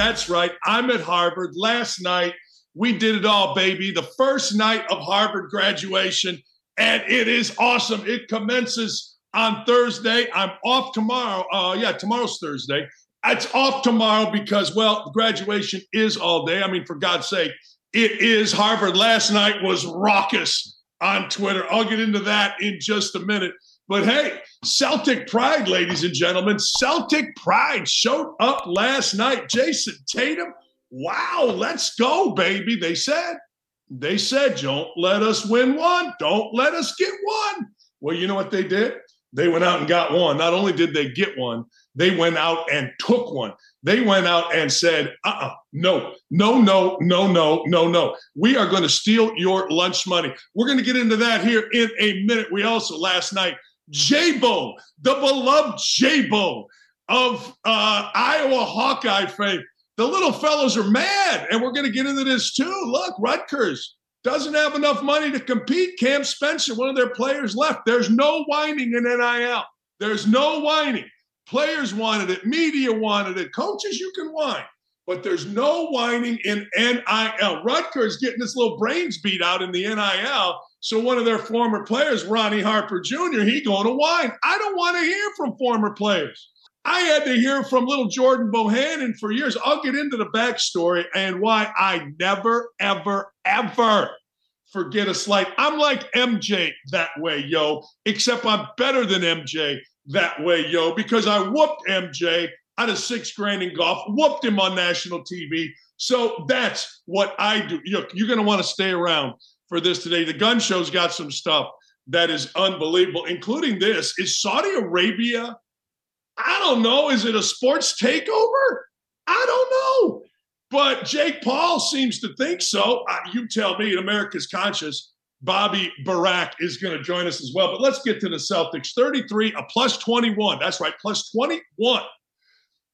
That's right. I'm at Harvard. Last night, we did it all, baby. The first night of Harvard graduation, and it is awesome. It commences on Thursday. I'm off tomorrow. Uh, yeah, tomorrow's Thursday. It's off tomorrow because, well, graduation is all day. I mean, for God's sake, it is Harvard. Last night was raucous on Twitter. I'll get into that in just a minute. But hey, Celtic pride, ladies and gentlemen. Celtic pride showed up last night. Jayson Tatum, wow, let's go, baby. They said, they said, don't let us win one. Don't let us get one. Well, you know what they did? They went out and got one. Not only did they get one, they went out and took one. They went out and said, uh uh-uh, uh no, no, no, no, no, no, no. We are going to steal your lunch money. We're going to get into that here in a minute. We also, last night, Jabo, the beloved Jabo of uh, Iowa Hawkeye fame. The little fellows are mad, and we're going to get into this too. Look, Rutgers doesn't have enough money to compete. Cam Spencer, one of their players, left. There's no whining in NIL. There's no whining. Players wanted it, media wanted it, coaches, you can whine, but there's no whining in NIL. Rutgers getting this little brains beat out in the NIL so one of their former players, Ronnie Harper Jr., he going to whine. I don't want to hear from former players. I had to hear from little Jordan Bohannon for years. I'll get into the backstory and why I never, ever, ever forget a slight. I'm like MJ that way, yo, except I'm better than MJ that way, yo, because I whooped MJ out of six grand in golf, whooped him on national TV. So that's what I do. Look, you're going to want to stay around for this today. The gun show's got some stuff that is unbelievable, including this. Is Saudi Arabia? I don't know. Is it a sports takeover? I don't know. But Jake Paul seems to think so. You tell me, in America's conscious, Bobby Burack is going to join us as well. But let's get to the Celtics. 33, a plus 21. That's right, plus 21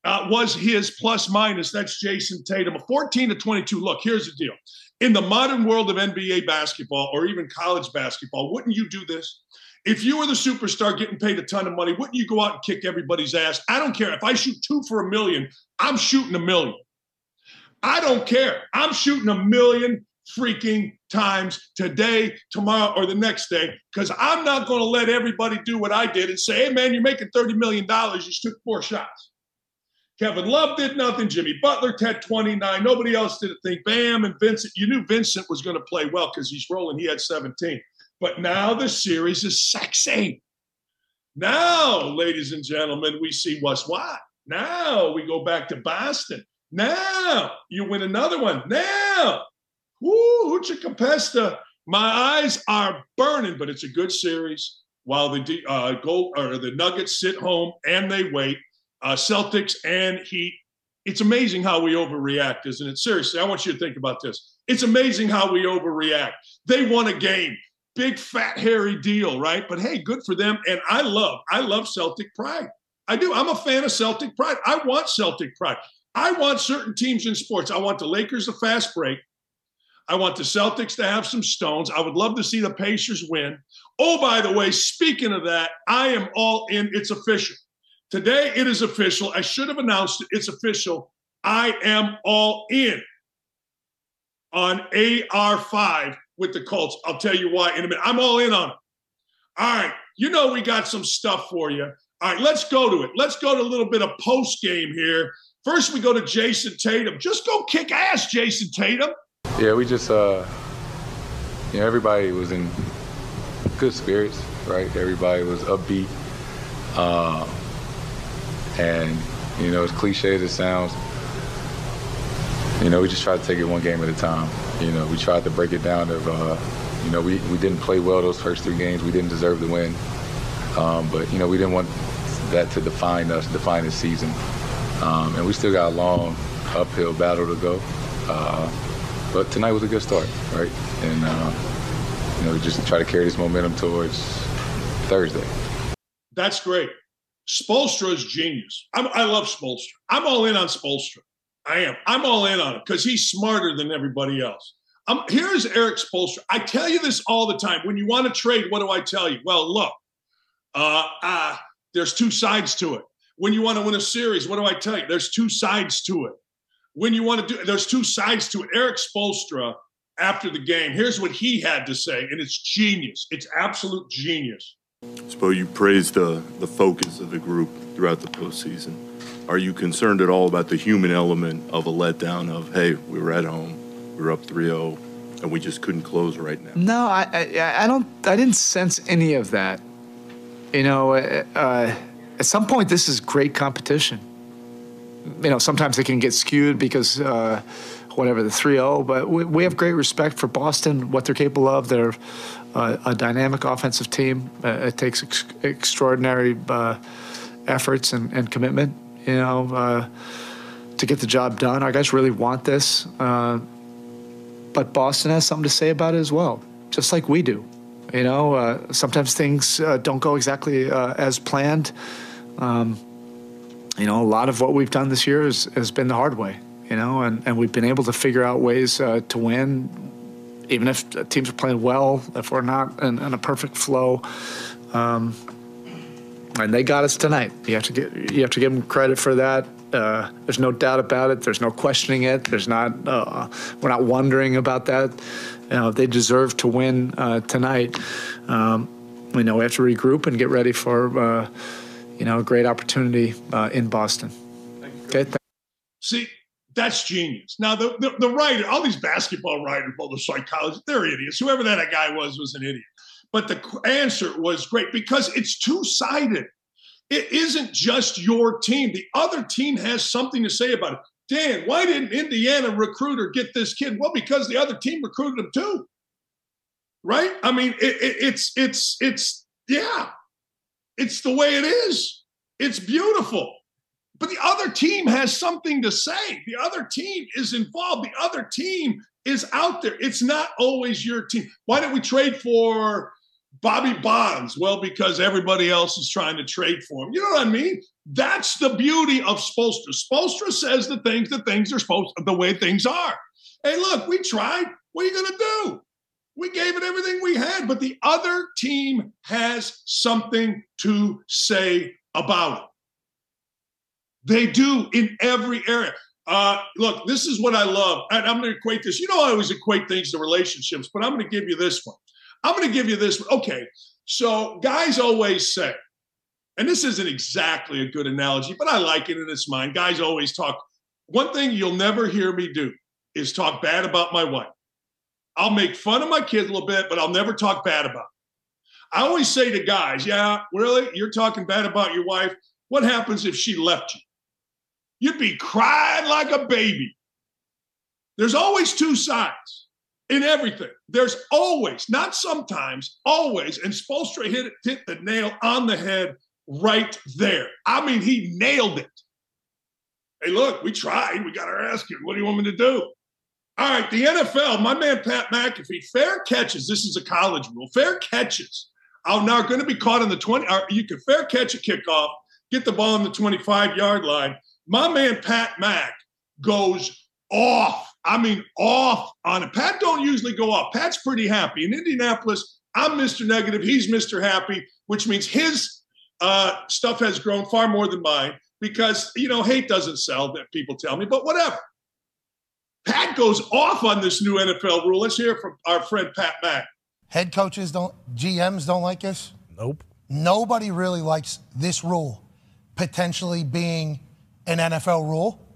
uh, was his plus minus. That's Jayson Tatum. A 14 to 22. Look, here's the deal in the modern world of NBA basketball or even college basketball, wouldn't you do this? If you were the superstar getting paid a ton of money, wouldn't you go out and kick everybody's ass? I don't care. If I shoot two for a million, I'm shooting a million. I don't care. I'm shooting a million freaking times today, tomorrow, or the next day because I'm not going to let everybody do what I did and say, hey, man, you're making $30 million. You just took four shots. Kevin Love did nothing. Jimmy Butler had 29. Nobody else did a thing. Bam and Vincent. You knew Vincent was going to play well because he's rolling. He had 17. But now the series is sexy. Now, ladies and gentlemen, we see what's what. Now we go back to Boston. Now you win another one. Now, Hoochie Capesta. My eyes are burning, but it's a good series. While the uh, gold or the Nuggets sit home and they wait, uh, Celtics and Heat. It's amazing how we overreact, isn't it? Seriously, I want you to think about this. It's amazing how we overreact. They won a game, big fat hairy deal, right? But hey, good for them. And I love, I love Celtic pride. I do. I'm a fan of Celtic pride. I want Celtic pride. I want certain teams in sports. I want the Lakers to fast break. I want the Celtics to have some stones. I would love to see the Pacers win. Oh, by the way, speaking of that, I am all in. It's official. Today it is official. I should have announced it. It's official. I am all in on AR5 with the Colts. I'll tell you why in a minute. I'm all in on it. All right. You know, we got some stuff for you. All right, let's go to it. Let's go to a little bit of post game here. First, we go to Jayson Tatum. Just go kick ass, Jayson Tatum. Yeah, we just, uh, you know, everybody was in good spirits, right? Everybody was upbeat. Uh, and, you know, as cliche as it sounds, you know, we just try to take it one game at a time. You know, we tried to break it down of, uh, You know, we, we didn't play well those first three games. We didn't deserve the win. Um, but, you know, we didn't want that to define us, define the season. Um, and we still got a long uphill battle to go. Uh, but tonight was a good start, right? And, uh, you know, just try to carry this momentum towards Thursday. That's great. Spoelstra is genius. I'm, i love Spoelstra. I'm all in on Spoelstra. I am. I'm all in on it because he's smarter than everybody else. Um, here's Erik Spoelstra. I tell you this all the time. When you want to trade, what do I tell you? Well, look, uh, uh, there's two sides to it. When you want to win a series, what do I tell you? There's two sides to it. When you want to do, there's two sides to it. Erik Spoelstra, after the game, here's what he had to say, and it's genius. It's absolute genius. Spo, you praised the, the focus of the group throughout the postseason. Are you concerned at all about the human element of a letdown of, hey, we were at home, we were up 3-0, and we just couldn't close right now? No, I, I, I don't. I didn't sense any of that. You know, uh, uh, at some point, this is great competition. You know, sometimes it can get skewed because uh, whatever the 3-0, but we, we have great respect for Boston, what they're capable of. They're uh, a dynamic offensive team. Uh, it takes ex- extraordinary uh, efforts and, and, commitment, you know, uh, to get the job done. Our guys really want this, uh, but Boston has something to say about it as well, just like we do. You know, uh, sometimes things don't go exactly as planned. Um, you know, a lot of what we've done this year has, has been the hard way, you know, and, and we've been able to figure out ways to win even if teams are playing well, if we're not in, in a perfect flow. Um, and they got us tonight. You have to get you have to give them credit for that. Uh, there's no doubt about it. There's no questioning it. There's not uh, we're not wondering about that. You know, they deserve to win uh, tonight. Um, we know we have to regroup and get ready for uh, you know a great opportunity uh, in Boston. Okay. See, that's genius. Now, the, the, the writer, all these basketball writers, all the psychologists, they're idiots. Whoever that guy was was an idiot. But the answer was great because it's two sided. It isn't just your team. The other team has something to say about it. Dan, why didn't Indiana recruiter get this kid? Well, because the other team recruited him too. Right? I mean, it, it, it's it's it's yeah, it's the way it is. It's beautiful. But the other team has something to say. The other team is involved. The other team is out there. It's not always your team. Why don't we trade for Bobby Bonds? Well, because everybody else is trying to trade for him. You know what I mean? That's the beauty of Spoelstra. Spoelstra says the things the things are supposed the way things are. Hey, look, we tried. What are you going to do? We gave it everything we had, but the other team has something to say about it. They do in every area. Uh, look, this is what I love. And I'm going to equate this. You know, I always equate things to relationships, but I'm going to give you this one. I'm going to give you this. Okay. So guys always say, and this isn't exactly a good analogy, but I like it and it's mine. Guys always talk. One thing you'll never hear me do is talk bad about my wife. I'll make fun of my kids a little bit, but I'll never talk bad about. Them. I always say to guys, yeah, really? You're talking bad about your wife? What happens if she left you? You'd be crying like a baby. There's always two sides in everything. There's always, not sometimes, always. And Spoelstra hit, hit the nail on the head right there. I mean, he nailed it. Hey, look, we tried. We got our ass kicked. What do you want me to do? All right, the NFL, my man Pat McAfee, fair catches. This is a college rule. Fair catches are now going to be caught in the 20. Uh, you can fair catch a kickoff, get the ball on the 25 yard line, my man Pat Mack goes off. I mean, off on it. Pat don't usually go off. Pat's pretty happy. In Indianapolis, I'm Mr. Negative. He's Mr. Happy, which means his uh, stuff has grown far more than mine because, you know, hate doesn't sell, that people tell me, but whatever. Pat goes off on this new NFL rule. Let's hear from our friend Pat Mack. Head coaches don't, GMs don't like this? Nope. Nobody really likes this rule potentially being an NFL rule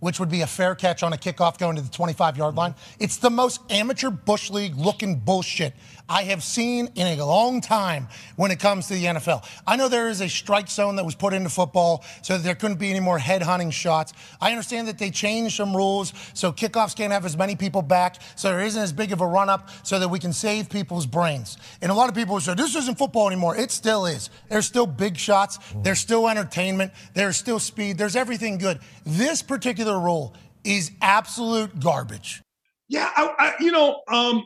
which would be a fair catch on a kickoff going to the 25 yard line. It's the most amateur Bush League looking bullshit I have seen in a long time when it comes to the NFL. I know there is a strike zone that was put into football so that there couldn't be any more head hunting shots. I understand that they changed some rules so kickoffs can't have as many people back, so there isn't as big of a run up so that we can save people's brains. And a lot of people say, this isn't football anymore. It still is. There's still big shots, there's still entertainment, there's still speed, there's everything good. This particular rule is absolute garbage. Yeah, I, I, you know, um,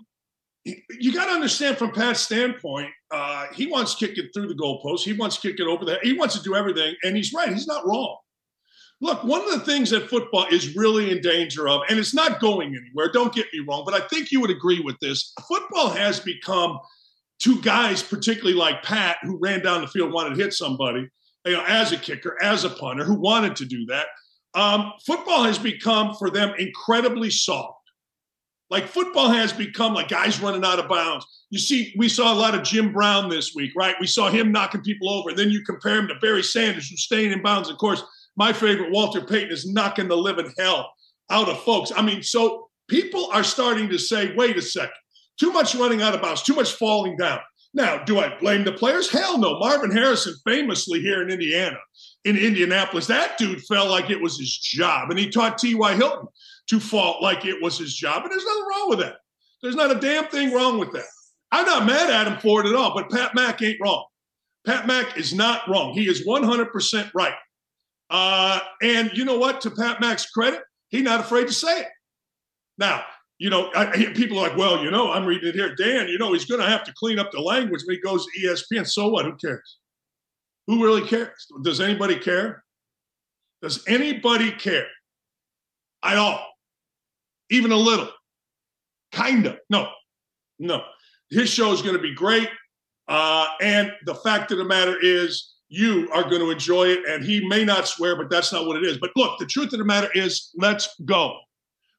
you got to understand from Pat's standpoint, uh, he wants to kick it through the goalpost. He wants to kick it over there. He wants to do everything, and he's right. He's not wrong. Look, one of the things that football is really in danger of, and it's not going anywhere, don't get me wrong, but I think you would agree with this. Football has become two guys, particularly like Pat, who ran down the field, wanted to hit somebody, you know, as a kicker, as a punter, who wanted to do that. Um, football has become for them incredibly soft. Like football has become like guys running out of bounds. You see, we saw a lot of Jim Brown this week, right? We saw him knocking people over. And then you compare him to Barry Sanders, who's staying in bounds. Of course, my favorite, Walter Payton, is knocking the living hell out of folks. I mean, so people are starting to say, wait a second, too much running out of bounds, too much falling down. Now, do I blame the players? Hell no. Marvin Harrison, famously here in Indiana, in Indianapolis, that dude felt like it was his job. And he taught T.Y. Hilton to fault like it was his job. And there's nothing wrong with that. There's not a damn thing wrong with that. I'm not mad at him for it at all, but Pat Mack ain't wrong. Pat Mack is not wrong. He is 100% right. Uh, and you know what? To Pat Mack's credit, he's not afraid to say it. Now, you know, I, people are like, well, you know, I'm reading it here. Dan, you know, he's going to have to clean up the language when he goes to ESPN. So what? Who cares? Who really cares? Does anybody care? Does anybody care at all? Even a little? Kind of. No, no. His show is going to be great. Uh, and the fact of the matter is, you are going to enjoy it. And he may not swear, but that's not what it is. But look, the truth of the matter is, let's go.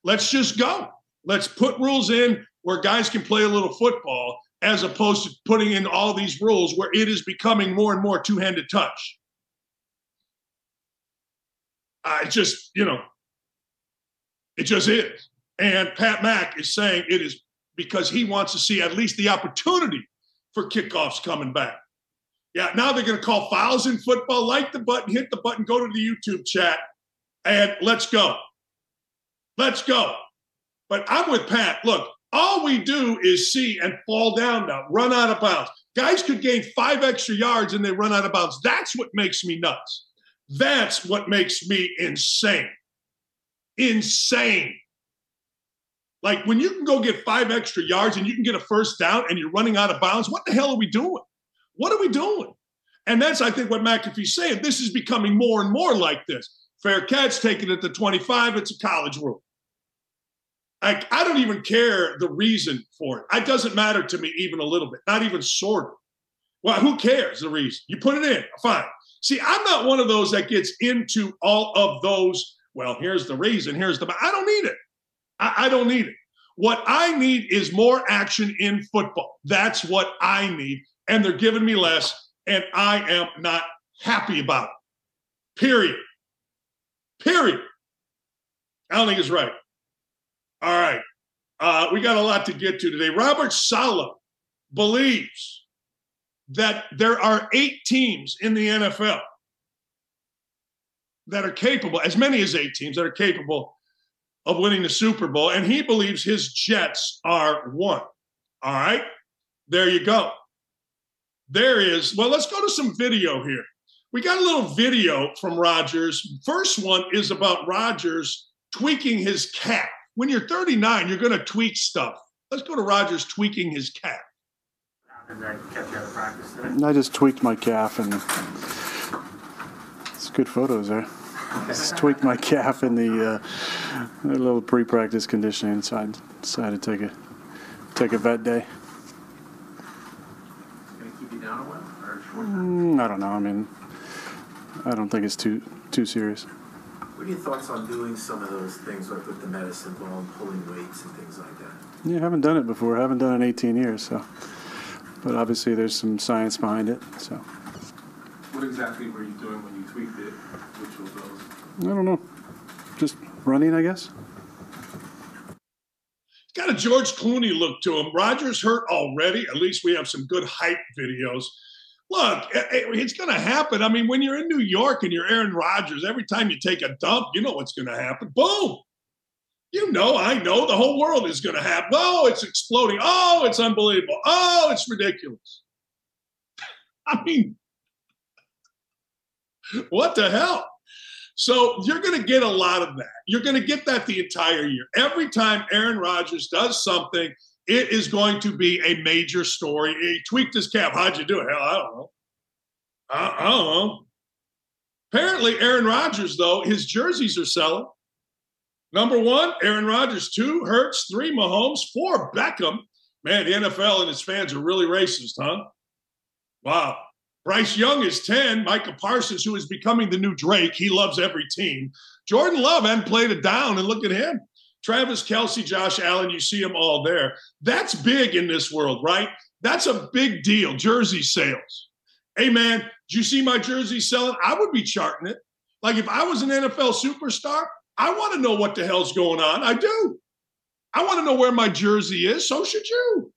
Let's just go. Let's put rules in where guys can play a little football as opposed to putting in all these rules where it is becoming more and more two handed touch. I just, you know, it just is. And Pat Mack is saying it is because he wants to see at least the opportunity for kickoffs coming back. Yeah, now they're going to call fouls in football. Like the button, hit the button, go to the YouTube chat, and let's go. Let's go. But I'm with Pat. Look, all we do is see and fall down now, run out of bounds. Guys could gain five extra yards and they run out of bounds. That's what makes me nuts. That's what makes me insane. Insane. Like when you can go get five extra yards and you can get a first down and you're running out of bounds, what the hell are we doing? What are we doing? And that's, I think, what McAfee's saying. This is becoming more and more like this. Fair catch, taking it to 25, it's a college rule. I, I don't even care the reason for it. It doesn't matter to me even a little bit, not even sort of. Well, who cares the reason? You put it in, fine. See, I'm not one of those that gets into all of those. Well, here's the reason. Here's the. I don't need it. I, I don't need it. What I need is more action in football. That's what I need. And they're giving me less. And I am not happy about it. Period. Period. I don't think it's right. All right. Uh, we got a lot to get to today. Robert Saleh believes that there are eight teams in the NFL that are capable, as many as eight teams that are capable of winning the Super Bowl. And he believes his Jets are one. All right. There you go. There is, well, let's go to some video here. We got a little video from Rodgers. First one is about Rodgers tweaking his cap when you're 39, you're going to tweak stuff. Let's go to Rodgers tweaking his calf. I just tweaked my calf, and it's good photos there. Just tweaked my calf in the uh, a little pre-practice conditioning, so I decided to take a take a vet day. Mm, I don't know. I mean, I don't think it's too too serious. What are your thoughts on doing some of those things, like with the medicine ball and pulling weights and things like that? Yeah, I haven't done it before. I haven't done it in 18 years, so. But obviously, there's some science behind it, so. What exactly were you doing when you tweaked it? Which was those? I don't know. just running, I guess. Got a George Clooney look to him. Rodgers hurt already. At least we have some good hype videos. Look, it's going to happen. I mean, when you're in New York and you're Aaron Rodgers, every time you take a dump, you know what's going to happen. Boom. You know, I know the whole world is going to happen. Oh, it's exploding. Oh, it's unbelievable. Oh, it's ridiculous. I mean, what the hell? So you're going to get a lot of that. You're going to get that the entire year. Every time Aaron Rodgers does something, it is going to be a major story. He tweaked his cap. How'd you do it? Hell, I don't know. I, I don't know. Apparently, Aaron Rodgers, though, his jerseys are selling. Number one, Aaron Rodgers. Two, Hurts. Three, Mahomes. Four, Beckham. Man, the NFL and its fans are really racist, huh? Wow. Bryce Young is 10. Micah Parsons, who is becoming the new Drake, he loves every team. Jordan Love hadn't played it down, and look at him. Travis Kelce, Josh Allen, you see them all there. That's big in this world, right? That's a big deal. Jersey sales. Hey, man, did you see my jersey selling? I would be charting it. Like if I was an NFL superstar, I want to know what the hell's going on. I do. I want to know where my jersey is. So should you.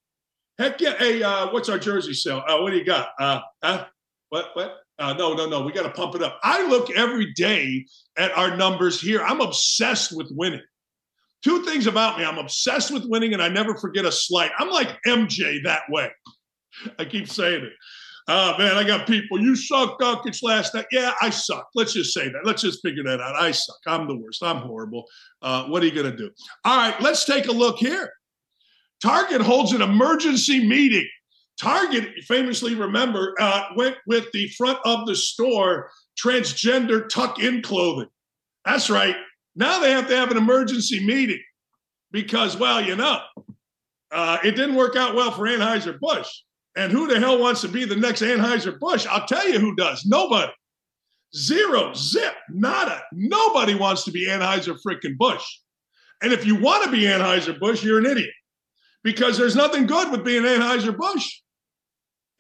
Heck yeah. Hey, uh, what's our jersey sale? Uh, what do you got? Uh, uh, what? What? Uh, no, no, no. We got to pump it up. I look every day at our numbers here. I'm obsessed with winning. Two things about me I'm obsessed with winning and I never forget a slight. I'm like MJ that way. I keep saying it. Oh, man, I got people. You suck, Dawkins, last night. Yeah, I suck. Let's just say that. Let's just figure that out. I suck. I'm the worst. I'm horrible. Uh, what are you going to do? All right, let's take a look here. Target holds an emergency meeting Target, famously remember, uh, went with the front of the store transgender tuck in clothing. That's right. Now they have to have an emergency meeting because, well, you know, uh, it didn't work out well for Anheuser-Busch. And who the hell wants to be the next Anheuser-Busch? I'll tell you who does. Nobody. Zero, zip, nada. Nobody wants to be Anheuser freaking Busch. And if you want to be Anheuser-Busch, you're an idiot because there's nothing good with being Anheuser-Busch.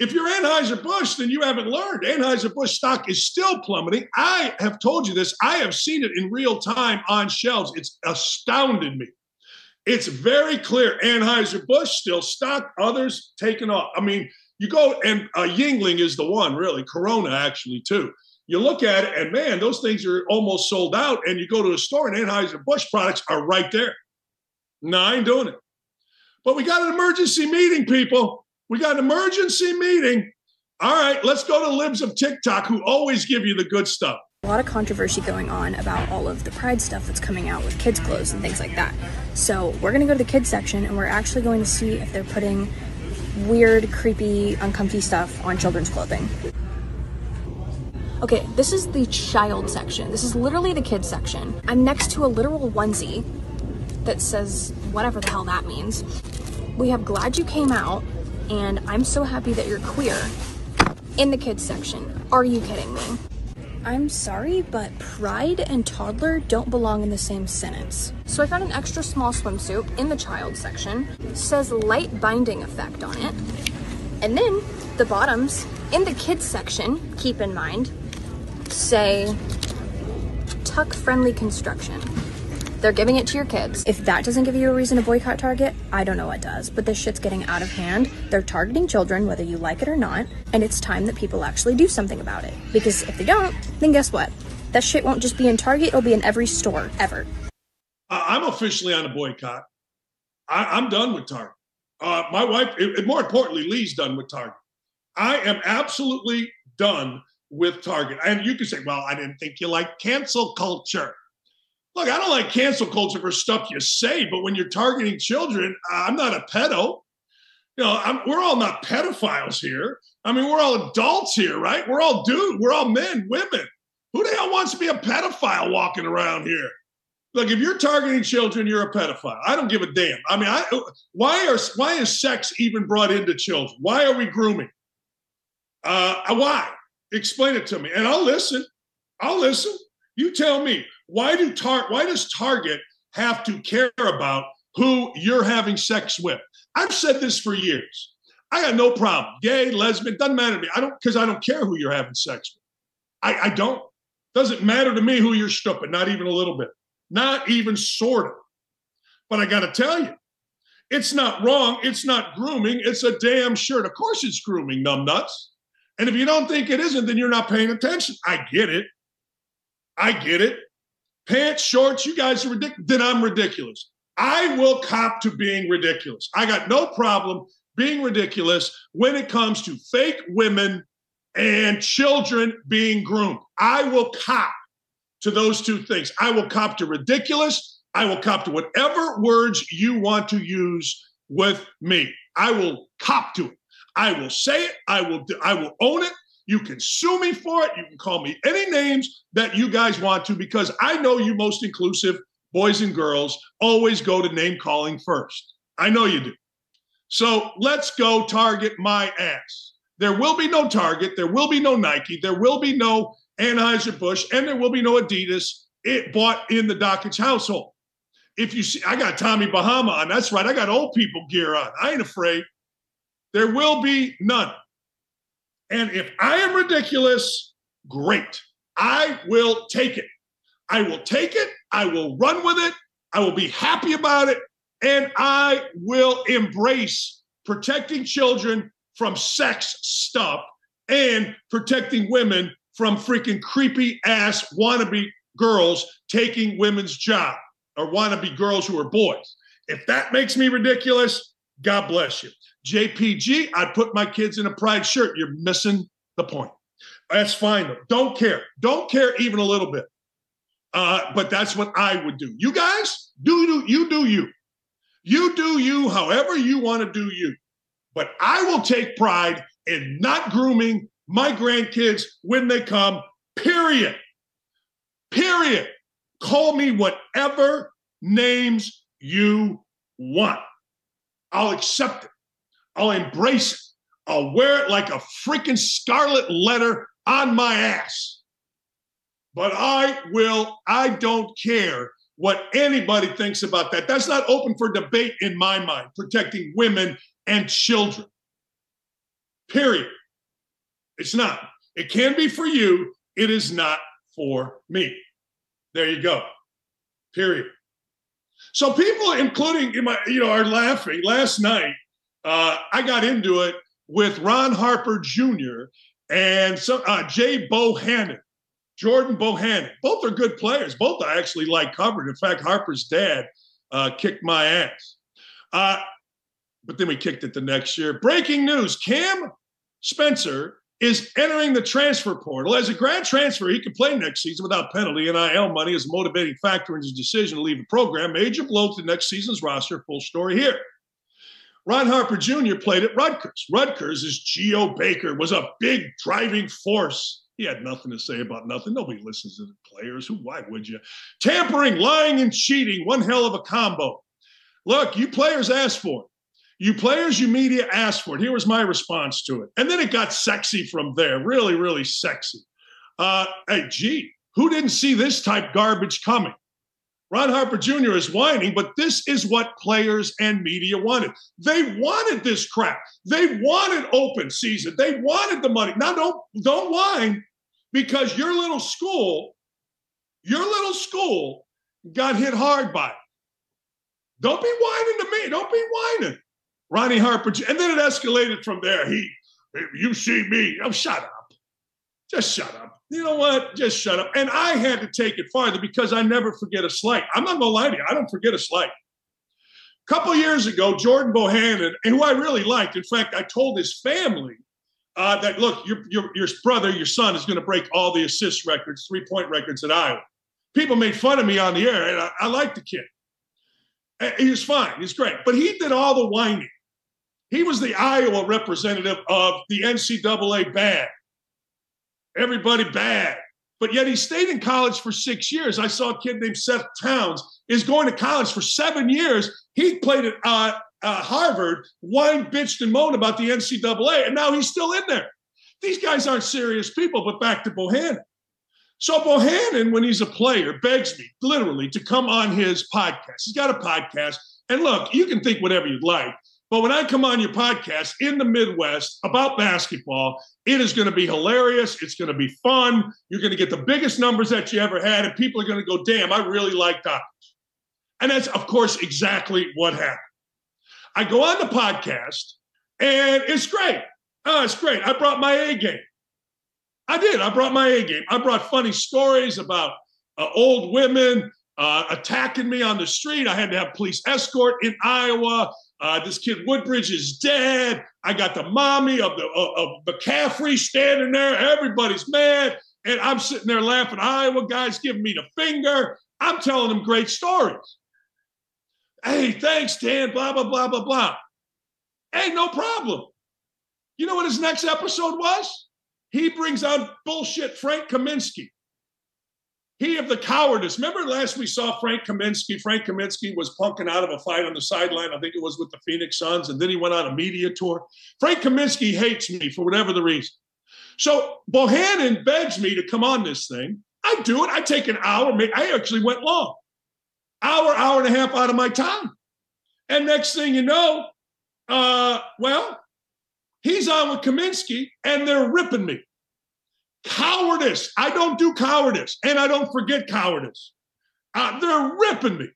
If you're Anheuser-Busch, then you haven't learned. Anheuser-Busch stock is still plummeting. I have told you this. I have seen it in real time on shelves. It's astounded me. It's very clear. Anheuser-Busch still stock, others taken off. I mean, you go and uh, Yuengling is the one, really. Corona, actually, too. You look at it, and man, those things are almost sold out. And you go to a store, and Anheuser-Busch products are right there. No, I ain't doing it. But we got an emergency meeting, people. We got an emergency meeting. All right, let's go to Libs of TikTok, who always give you the good stuff. A lot of controversy going on about all of the pride stuff that's coming out with kids' clothes and things like that. So, we're going to go to the kids section and we're actually going to see if they're putting weird, creepy, uncomfy stuff on children's clothing. Okay, this is the child section. This is literally the kids section. I'm next to a literal onesie that says whatever the hell that means. We have Glad You Came Out, and I'm so happy that you're queer in the kids section. Are you kidding me? I'm sorry, but pride and toddler don't belong in the same sentence. So I found an extra small swimsuit in the child section. It says light binding effect on it. And then the bottoms in the kids section, keep in mind, say tuck friendly construction. They're giving it to your kids. If that doesn't give you a reason to boycott Target, I don't know what does. But this shit's getting out of hand. They're targeting children, whether you like it or not. And it's time that people actually do something about it. Because if they don't, then guess what? That shit won't just be in Target, it'll be in every store ever. I'm officially on a boycott. I, am done with Target. Uh, my wife, and more importantly, Lee's done with Target. I am absolutely done with Target. And you can say, well, I didn't think you liked cancel culture. Look, I don't like cancel culture for stuff you say, but when you're targeting children, I'm not a pedo. You know, I'm, we're all not pedophiles here. I mean, we're all adults here, right? We're all dudes. We're all men, women. Who the hell wants to be a pedophile walking around here? Look, if you're targeting children, you're a pedophile. I don't give a damn. I mean, I, why are why is sex even brought into children? Why are we grooming? Uh, why? Explain it to me, and I'll listen. I'll listen. You tell me. Why do tar- why does Target have to care about who you're having sex with? I've said this for years. I got no problem. Gay, lesbian, doesn't matter to me. I don't because I don't care who you're having sex with. I, I don't. Doesn't matter to me who you're stupid, not even a little bit. Not even sort of. But I got to tell you, it's not wrong. It's not grooming. It's a damn shirt. Of course it's grooming, numbnuts. And if you don't think it isn't, then you're not paying attention. I get it. I get it. Pants, shorts, you guys are ridiculous. Then I'm ridiculous. I will cop to being ridiculous. I got no problem being ridiculous when it comes to fake women and children being groomed. I will cop to those two things. I will cop to ridiculous. I will cop to whatever words you want to use with me. I will cop to it. I will say it. I will. I will own it. You can sue me for it. You can call me any names that you guys want to because I know you most inclusive boys and girls always go to name calling first. I know you do. So let's go target my ass. There will be no Target. There will be no Nike. There will be no Anheuser-Busch, and there will be no Adidas. It bought in the Dakich household. If you see, I got Tommy Bahama on. That's right. I got old people gear on. I ain't afraid. There will be none. And if I am ridiculous, great. I will take it. I will take it. I will run with it. I will be happy about it. And I will embrace protecting children from sex stuff and protecting women from freaking creepy ass wannabe girls taking women's job or wannabe girls who are boys. If that makes me ridiculous, God bless you. JPG, I put my kids in a pride shirt. You're missing the point. That's fine though. Don't care. Don't care even a little bit. Uh, but that's what I would do. You guys, do, do you do you. You do you however you want to do you. But I will take pride in not grooming my grandkids when they come, period. Period. Call me whatever names you want. I'll accept it. I'll embrace it. I'll wear it like a freaking scarlet letter on my ass. But I will, I don't care what anybody thinks about that. That's not open for debate in my mind, protecting women and children. Period. It's not. It can be for you. It is not for me. There you go. Period. So people, including you know, are laughing. Last night, uh, I got into it with Ron Harper Jr. and uh, Jay Bohannon, Jordan Bohannon. Both are good players. Both I actually like covered. In fact, Harper's dad uh, kicked my ass. Uh, but then we kicked it the next year. Breaking news Cam Spencer is entering the transfer portal. As a grad transfer, he can play next season without penalty. And NIL money is a motivating factor in his decision to leave the program. Major blow to next season's roster. Full story here. Ron Harper Jr. played at Rutgers. Rutgers, as Geo Baker, was a big driving force. He had nothing to say about nothing. Nobody listens to the players. Who? Why would you? Tampering, lying, and cheating. One hell of a combo. Look, you players asked for it. You players, you media asked for it. Here was my response to it. And then it got sexy from there. Really, really sexy. Uh, hey, gee, who didn't see this type garbage coming? Ron Harper Jr. is whining, but this is what players and media wanted. They wanted this crap. They wanted open season. They wanted the money. Now don't don't whine because your little school, your little school got hit hard by it. Don't be whining to me. Don't be whining. Ronnie Harper, and then it escalated from there. He, you see me. Oh, shut up. Just shut up. You know what? Just shut up. And I had to take it farther because I never forget a slight. I'm not gonna lie to you. I don't forget a slight. A couple years ago, Jordan Bohannon, and who I really liked. In fact, I told his family uh, that look, your, your your brother, your son, is going to break all the assist records, three point records at Iowa. People made fun of me on the air, and I, I like the kid. He was fine. He's great, but he did all the whining. He was the Iowa representative of the NCAA bad. Everybody bad. But yet he stayed in college for six years. I saw a kid named Seth Towns is going to college for seven years. He played at uh, uh, Harvard, whined, bitched, and moaned about the NCAA, and now he's still in there. These guys aren't serious people, but back to Bohannon. So Bohannon, when he's a player, begs me literally to come on his podcast. He's got a podcast. And look, you can think whatever you'd like, But when I come on your podcast in the Midwest about basketball, it is going to be hilarious. It's going to be fun. You're going to get the biggest numbers that you ever had, and people are going to go, damn, I really like Doc. And that's, of course, exactly what happened. I go on the podcast, and it's great. Oh, it's great. I brought my A game. I did. I brought my A game. I brought funny stories about uh, old women uh, attacking me on the street. I had to have police escort in Iowa. Uh, this kid Woodbridge is dead. I got the mommy of the of McCaffery standing there. Everybody's mad, and I'm sitting there laughing. Iowa guys giving me the finger. I'm telling them great stories. Hey, thanks, Dan. Blah blah blah blah blah. Hey, no problem. You know what his next episode was? He brings out bullshit Frank Kaminsky. He of the cowardice. Remember last we saw Frank Kaminsky. Frank Kaminsky was punking out of a fight on the sideline. I think it was with the Phoenix Suns, and then he went on a media tour. Frank Kaminsky hates me for whatever the reason. So Bohannon begs me to come on this thing. I do it. I take an hour. I actually went long, hour, hour and a half out of my time. And next thing you know, uh, well, he's on with Kaminsky, and they're ripping me. Cowardice. I don't do cowardice, and I don't forget cowardice. Uh, they're ripping me.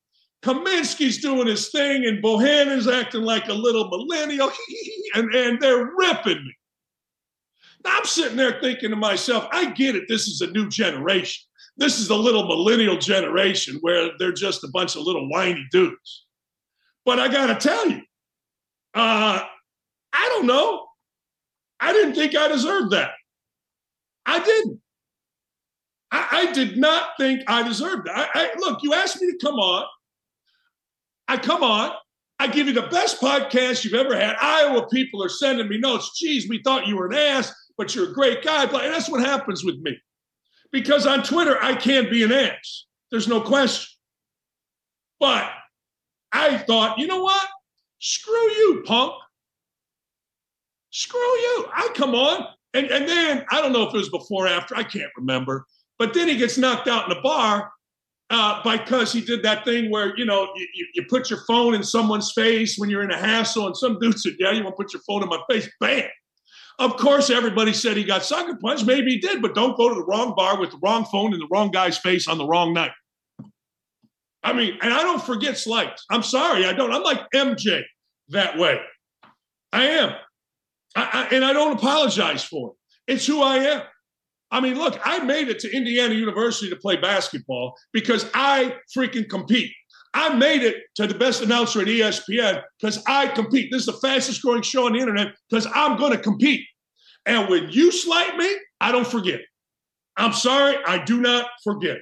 Kaminsky's doing his thing, and Bohannon's acting like a little millennial, and, and they're ripping me. I'm sitting there thinking to myself, I get it. This is a new generation. This is a little millennial generation where they're just a bunch of little whiny dudes. But I got to tell you, uh, I don't know. I didn't think I deserved that. I didn't. I, I did not think I deserved it. I, I, look, you asked me to come on. I come on. I give you the best podcast you've ever had. Iowa people are sending me notes. Geez, we thought you were an ass, but you're a great guy. And that's what happens with me. Because on Twitter, I can't be an ass. There's no question. But I thought, you know what? Screw you, punk. Screw you. I come on. And, and then I don't know if it was before or after, I can't remember. But then he gets knocked out in the bar uh, because he did that thing where, you know, you, you, put your phone in someone's face when you're in a hassle, and some dude said, Yeah, you want to put your phone in my face? Bam. Of course, everybody said he got sucker punched. Maybe he did, but don't go to the wrong bar with the wrong phone in the wrong guy's face on the wrong night. I mean, and I don't forget slights. I'm sorry, I don't. I'm like MJ that way. I am. I, and I don't apologize for it. It's who I am. I mean, look, I made it to Indiana University to play basketball because I freaking compete. I made it to the best announcer at ESPN because I compete. This is the fastest growing show on the internet because I'm going to compete. And when you slight me, I don't forget. I'm sorry, I do not forget.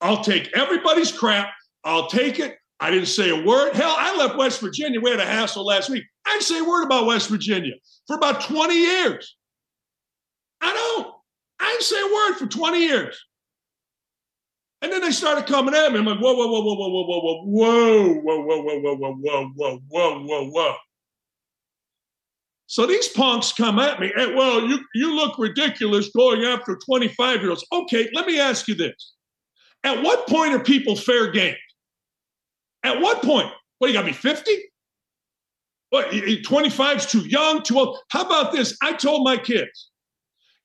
I'll take everybody's crap. I'll take it. I didn't say a word. Hell, I left West Virginia. We had a hassle last week. I didn't say a word about West Virginia for about 20 years. I don't. I didn't say a word for 20 years. And then they started coming at me. I'm like, whoa, whoa, whoa, whoa, whoa, whoa, whoa, whoa, whoa, whoa, whoa, whoa, whoa, whoa, whoa, whoa, whoa, whoa. So these punks come at me, and well, you you look ridiculous going after 25 year olds. Okay, let me ask you this: At what point are people fair game? At what point? What you got to be 50? What 25 is too young, too old? How about this? I told my kids,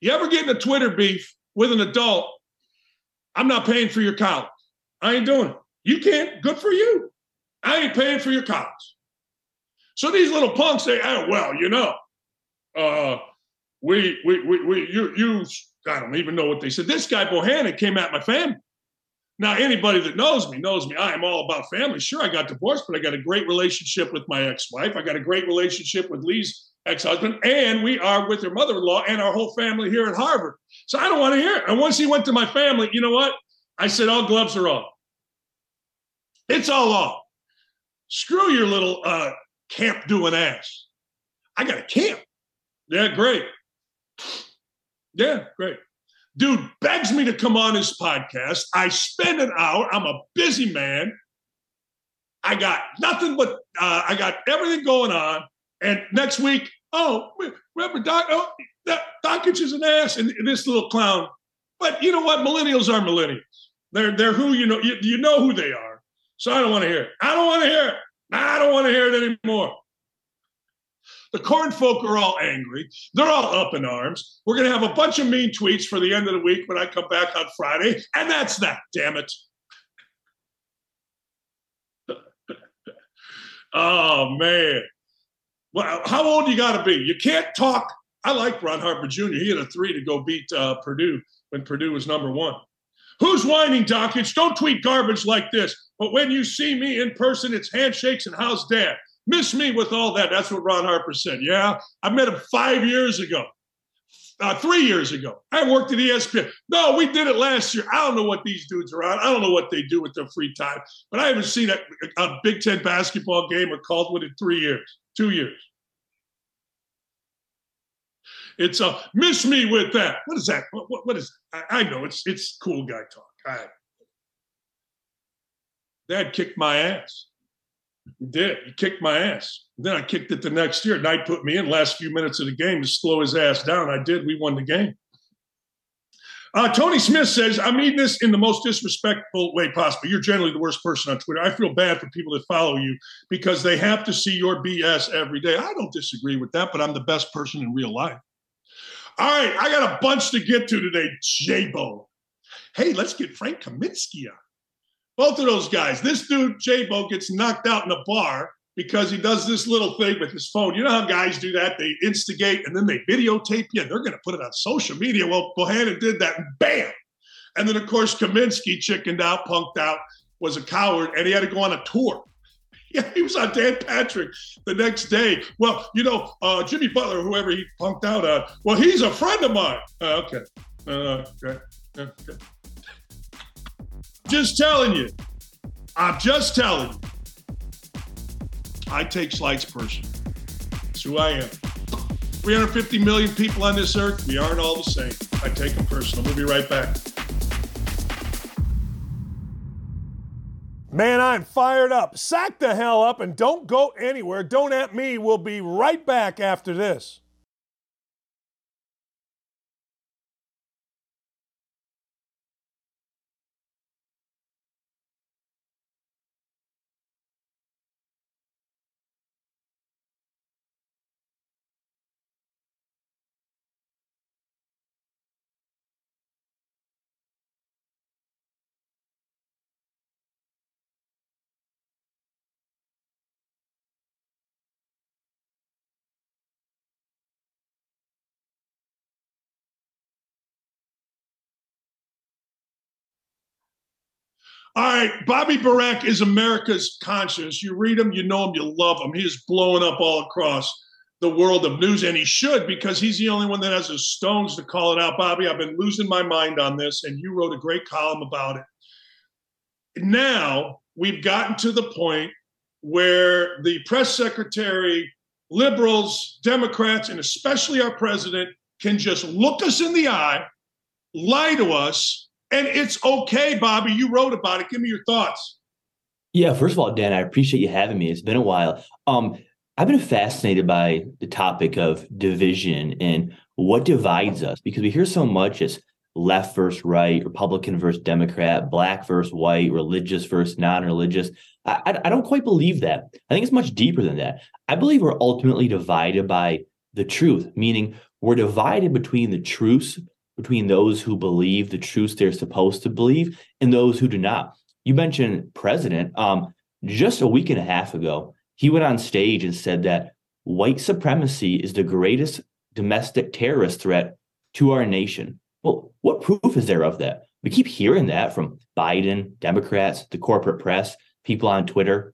you ever get in a Twitter beef with an adult, I'm not paying for your college. I ain't doing it. You can't. Good for you. I ain't paying for your college. So these little punks say, oh, well, you know, uh, we, we, we, we, you, you, I don't even know what they said. This guy Bohannon came at my family. Now, anybody that knows me knows me. I am all about family. Sure, I got divorced, but I got a great relationship with my ex-wife. I got a great relationship with Lee's ex-husband, and we are with her mother-in-law and our whole family here at Harvard. So I don't want to hear it. And once he went to my family, you know what? I said, all gloves are off. It's all off. Screw your little uh, camp doing ass. I got a camp. Yeah, great. Yeah, great. Dude begs me to come on his podcast. I spend an hour. I'm a busy man. I got nothing but uh, I got everything going on. And next week, oh, remember Doc? Oh, that Dakich is an ass, and this little clown. But you know what? Millennials are millennials. They're they're who you know. You, you know who they are. So I don't want to hear it. I don't want to hear it. I don't want to hear it anymore. The corn folk are all angry. They're all up in arms. We're going to have a bunch of mean tweets for the end of the week when I come back on Friday. And that's that, damn it. oh, man. Well, how old you got to be? You can't talk. I like Ron Harper Jr. He had a three to go beat uh, Purdue when Purdue was number one. Who's whining, Dakich? Don't tweet garbage like this. But when you see me in person, it's handshakes and how's dad? Miss me with all that. That's what Ron Harper said. Yeah, I met him five years ago, uh, three years ago. I worked at ESPN. No, we did it last year. I don't know what these dudes are on. I don't know what they do with their free time, but I haven't seen a, a Big Ten basketball game or called one in three years, two years. It's a miss me with that. What is that? What, what, what is? I, I, know it's it's cool guy talk. I, Dad kicked my ass. He did. He kicked my ass. Then I kicked it the next year. Knight put me in last few minutes of the game to slow his ass down. I did. We won the game. Uh, Tony Smith says, I mean this in the most disrespectful way possible. You're generally the worst person on Twitter. I feel bad for people that follow you because they have to see your BS every day. I don't disagree with that, but I'm the best person in real life. All right, I got a bunch to get to today, J-Bo. Hey, let's get Frank Kaminsky on. Both of those guys. This dude, J-Bo, gets knocked out in a bar because he does this little thing with his phone. You know how guys do that? They instigate and then they videotape you and they're going to put it on social media. Well, Bohannon did that and bam. And then, of course, Kaminsky chickened out, punked out, was a coward, and he had to go on a tour. Yeah, he was on Dan Patrick the next day. Well, you know, uh, Jimmy Butler, whoever he punked out on, well, he's a friend of mine. Uh, okay. Uh, okay. Okay. Just telling you. I'm just telling you. I take slights personally. That's who I am. 350 million people on this earth. We aren't all the same. I take them personal. We'll be right back. Man, I'm fired up. Sack the hell up and don't go anywhere. Don't at me. We'll be right back after this. All right, Bobby Burack is America's conscience. You read him, you know him, you love him. He is blowing up all across the world of news, and he should because he's the only one that has the stones to call it out. Bobby, I've been losing my mind on this, and you wrote a great column about it. Now we've gotten to the point where the press secretary, liberals, Democrats, and especially our president can just look us in the eye, lie to us, and it's okay, Bobby. You wrote about it. Give me your thoughts. Yeah, first of all, Dan, I appreciate you having me. It's been a while. Um, I've been fascinated by the topic of division and what divides us because we hear so much as left versus right, Republican versus Democrat, black versus white, religious versus non-religious. I, I, I don't quite believe that. I think it's much deeper than that. I believe we're ultimately divided by the truth, meaning we're divided between the truths between those who believe the truths they're supposed to believe and those who do not. You mentioned president. Um, just a week and a half ago, he went on stage and said that white supremacy is the greatest domestic terrorist threat to our nation. Well, what proof is there of that? We keep hearing that from Biden, Democrats, the corporate press, people on Twitter.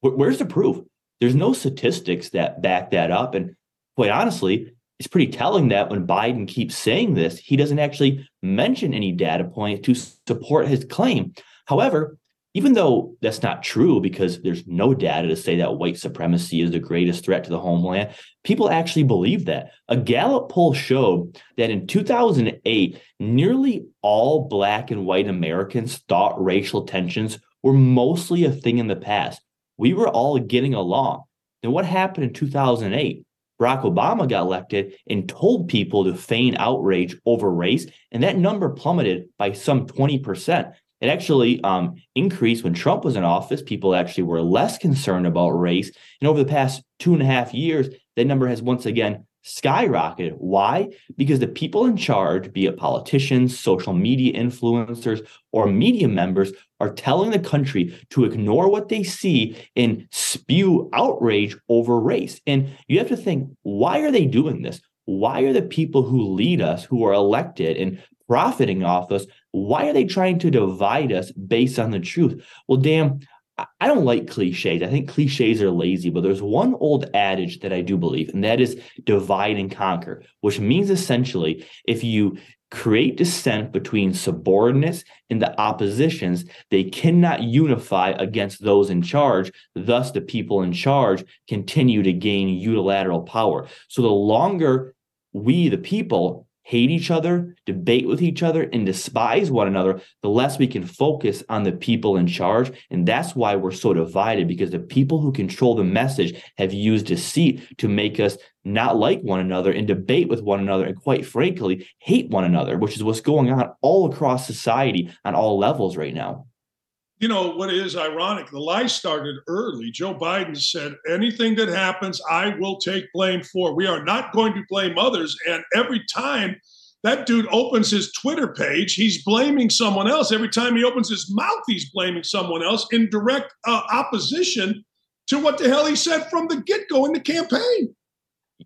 Where's the proof? There's no statistics that back that up. And quite honestly, it's pretty telling that when Biden keeps saying this, he doesn't actually mention any data point to support his claim. However, even though that's not true because there's no data to say that white supremacy is the greatest threat to the homeland, people actually believe that. A Gallup poll showed that in 2008, nearly all Black and white Americans thought racial tensions were mostly a thing in the past. We were all getting along. Then what happened in 2008? Barack Obama got elected and told people to feign outrage over race, and that number plummeted by some 20%. It actually um, increased when Trump was in office. People actually were less concerned about race. And over the past two and a half years, that number has once again skyrocketed. Why? Because the people in charge, be it politicians, social media influencers, or media members, are telling the country to ignore what they see and spew outrage over race. And you have to think, why are they doing this? Why are the people who lead us, who are elected and profiting off us, why are they trying to divide us based on the truth? Well, damn, I don't like cliches. I think cliches are lazy, but there's one old adage that I do believe, and that is divide and conquer, which means essentially if you create dissent between subordinates and the oppositions, they cannot unify against those in charge. Thus, the people in charge continue to gain unilateral power. So the longer we, the people, hate each other, debate with each other, and despise one another, the less we can focus on the people in charge. And that's why we're so divided because the people who control the message have used deceit to make us not like one another and debate with one another and quite frankly hate one another, which is what's going on all across society on all levels right now you know what is ironic? The lie started early. Joe biden said anything that happens i will take blame for. We are not going to blame others. And every time that dude opens his twitter page he's blaming someone else. Every time he opens his mouth he's blaming someone else in direct uh, opposition to what the hell he said from the get-go in the campaign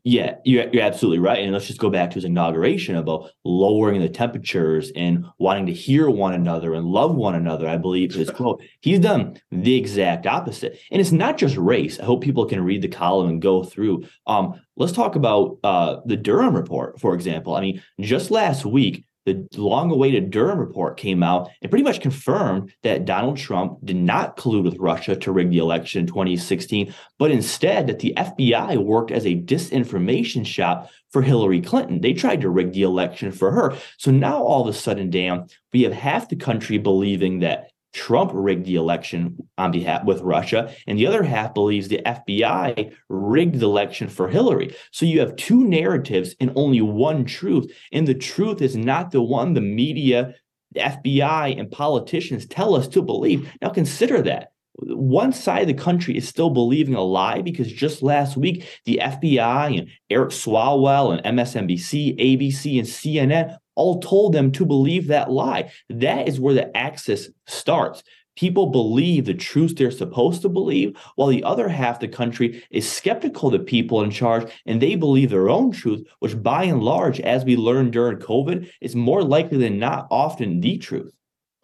yeah, you're, you're absolutely right. And let's just go back to his inauguration about lowering the temperatures and wanting to hear one another and love one another. I believe his quote. He's done the exact opposite. And it's not just race. I hope people can read the column and go through. Um, let's talk about uh, the Durham report, for example. I mean, just last week, the long awaited Durham report came out and pretty much confirmed that Donald Trump did not collude with Russia to rig the election in 2016, but instead that the FBI worked as a disinformation shop for Hillary Clinton. They tried to rig the election for her. So now all of a sudden, damn, we have half the country believing that Trump rigged the election on behalf with Russia, and the other half believes the FBI rigged the election for Hillary. So you have two narratives and only one truth, and the truth is not the one the media, the FBI, and politicians tell us to believe. Now consider that. One side of the country is still believing a lie because just last week, the FBI and Eric Swalwell and MSNBC, ABC, and CNN all told them to believe that lie. That is where the axis starts. People believe the truth they're supposed to believe, while the other half of the country is skeptical of the people in charge and they believe their own truth, which by and large, as we learned during COVID, is more likely than not often the truth.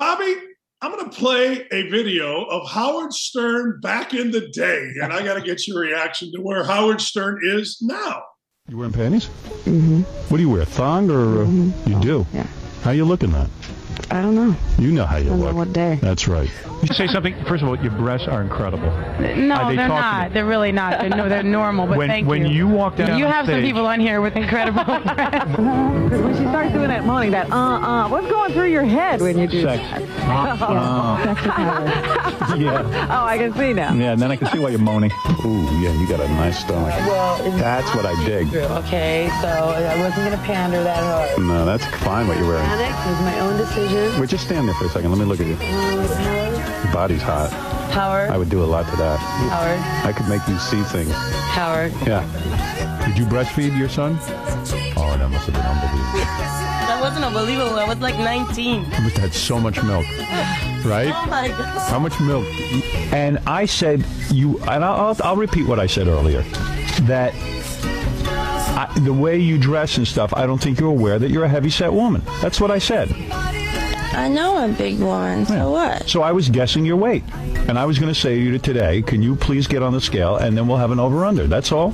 Bobby, I'm going to play a video of Howard Stern back in the day, and I got to get your reaction to where Howard Stern is now. You wearing panties? Mm-hmm. What do you wear, thong or mm-hmm. you do? Yeah. How you looking that? I don't know. You know how you I don't look. know what day. That's right. You say something. First of all, your breasts are incredible. No, Are they they're not. They're really not. They're, no, they're normal. But When- thank when you. you walk down you the have some people on here with incredible breasts. when she starts doing that moaning, that uh uh, what's going through your head when you do Sex. that? Uh, yeah. Oh, I can see now. Yeah, and then I can see why you're moaning. Ooh, yeah, you got a nice stomach. Well, That's what I dig. Okay, so I wasn't gonna pander that hard. No, that's fine what you're wearing. Panic was my own decision. Wait, just stand there for a second. Let me look at you. Howard, Your body's hot. Howard, I would do a lot to that. Howard, I could make you see things. Howard. Yeah. Did you breastfeed your son? Oh, that must have been unbelievable. That wasn't unbelievable. I was like 19. You must have had so much milk, right? Oh my god. How much milk? And I said, you, and I'll, I'll, I'll repeat what I said earlier, that I, the way you dress and stuff, I don't think you're aware that you're a heavy set woman. That's what I said. I know I'm a big woman. So what? So I was guessing your weight. And I was going to say to you today, can you please get on the scale and then we'll have an over under. That's all.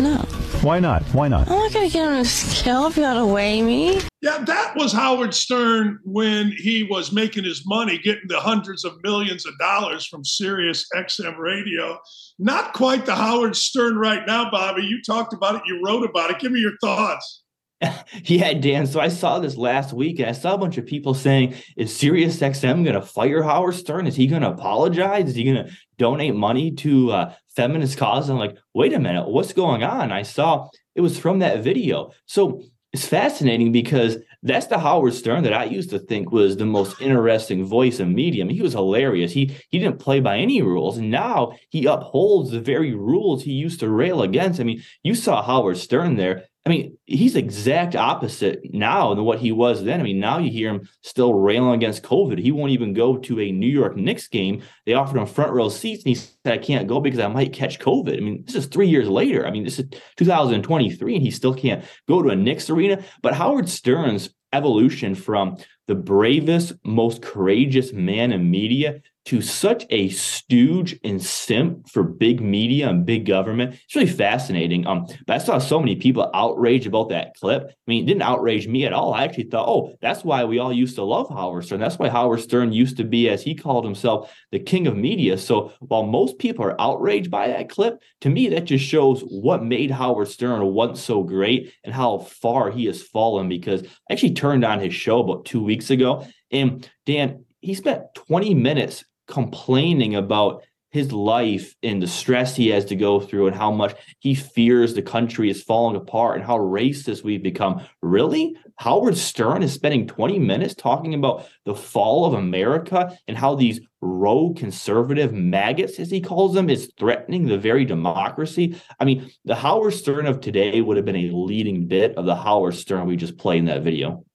No. Why not? Why not? I'm not gonna get on a scale if you gotta weigh me. Yeah, that was Howard Stern when he was making his money, getting the hundreds of millions of dollars from Sirius XM radio. Not quite the Howard Stern right now, Bobby. You talked about it, you wrote about it. Give me your thoughts. Yeah, Dan. So I saw this last week and I saw a bunch of people saying, is Sirius XM going to fire Howard Stern? Is he going to apologize? Is he going to donate money to uh, feminist cause? I'm like, wait a minute, what's going on? I saw it was from that video. So it's fascinating because that's the Howard Stern that I used to think was the most interesting voice in mean, he was hilarious. He he didn't play by any rules, and now he upholds the very rules he used to rail against. I mean, you saw Howard Stern there. I mean, he's exact opposite now than what he was then. I mean, now you hear him still railing against COVID. He won't even go to a New York Knicks game. They offered him front row seats, and he said, "I can't go because I might catch COVID." I mean, this is three years later. I mean, this is 2023, and he still can't go to a Knicks arena. But Howard Stern's evolution from the bravest, most courageous man in media to such a stooge and simp for big media and big government. It's really fascinating. Um, but I saw so many people outraged about that clip. I mean, it didn't outrage me at all. I actually thought, oh, that's why we all used to love Howard Stern. That's why Howard Stern used to be, as he called himself, the king of media. So while most people are outraged by that clip, to me, that just shows what made Howard Stern once so great and how far he has fallen. Because I actually turned on his show about two weeks ago. And Dan, he spent 20 minutes complaining about his life and the stress he has to go through and how much he fears the country is falling apart and how racist we've become. Really? Howard Stern is spending 20 minutes talking about the fall of America and how these rogue conservative maggots, as he calls them, is threatening the very democracy. I mean, the Howard Stern of today would have been a leading bit of the Howard Stern we just played in that video.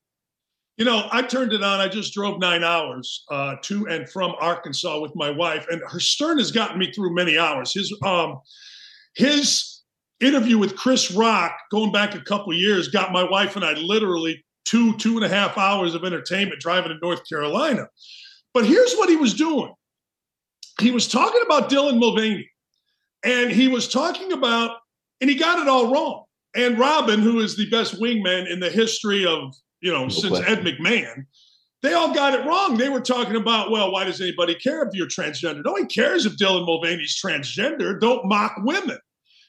You know, I turned it on. I just drove nine hours uh, to and from Arkansas with my wife, and her Stern has gotten me through many hours. His um, his interview with Chris Rock, going back a couple years, got my wife and I literally two two and a half hours of entertainment driving to North Carolina. But here's what he was doing. He was talking about Dylan Mulvaney, and he was talking about, and he got it all wrong. And Robin, who is the best wingman in the history of you know, no since question. Ed McMahon, they all got it wrong. They were talking about, well, why does anybody care if you're transgender? Nobody cares if Dylan Mulvaney's transgender. Don't mock women.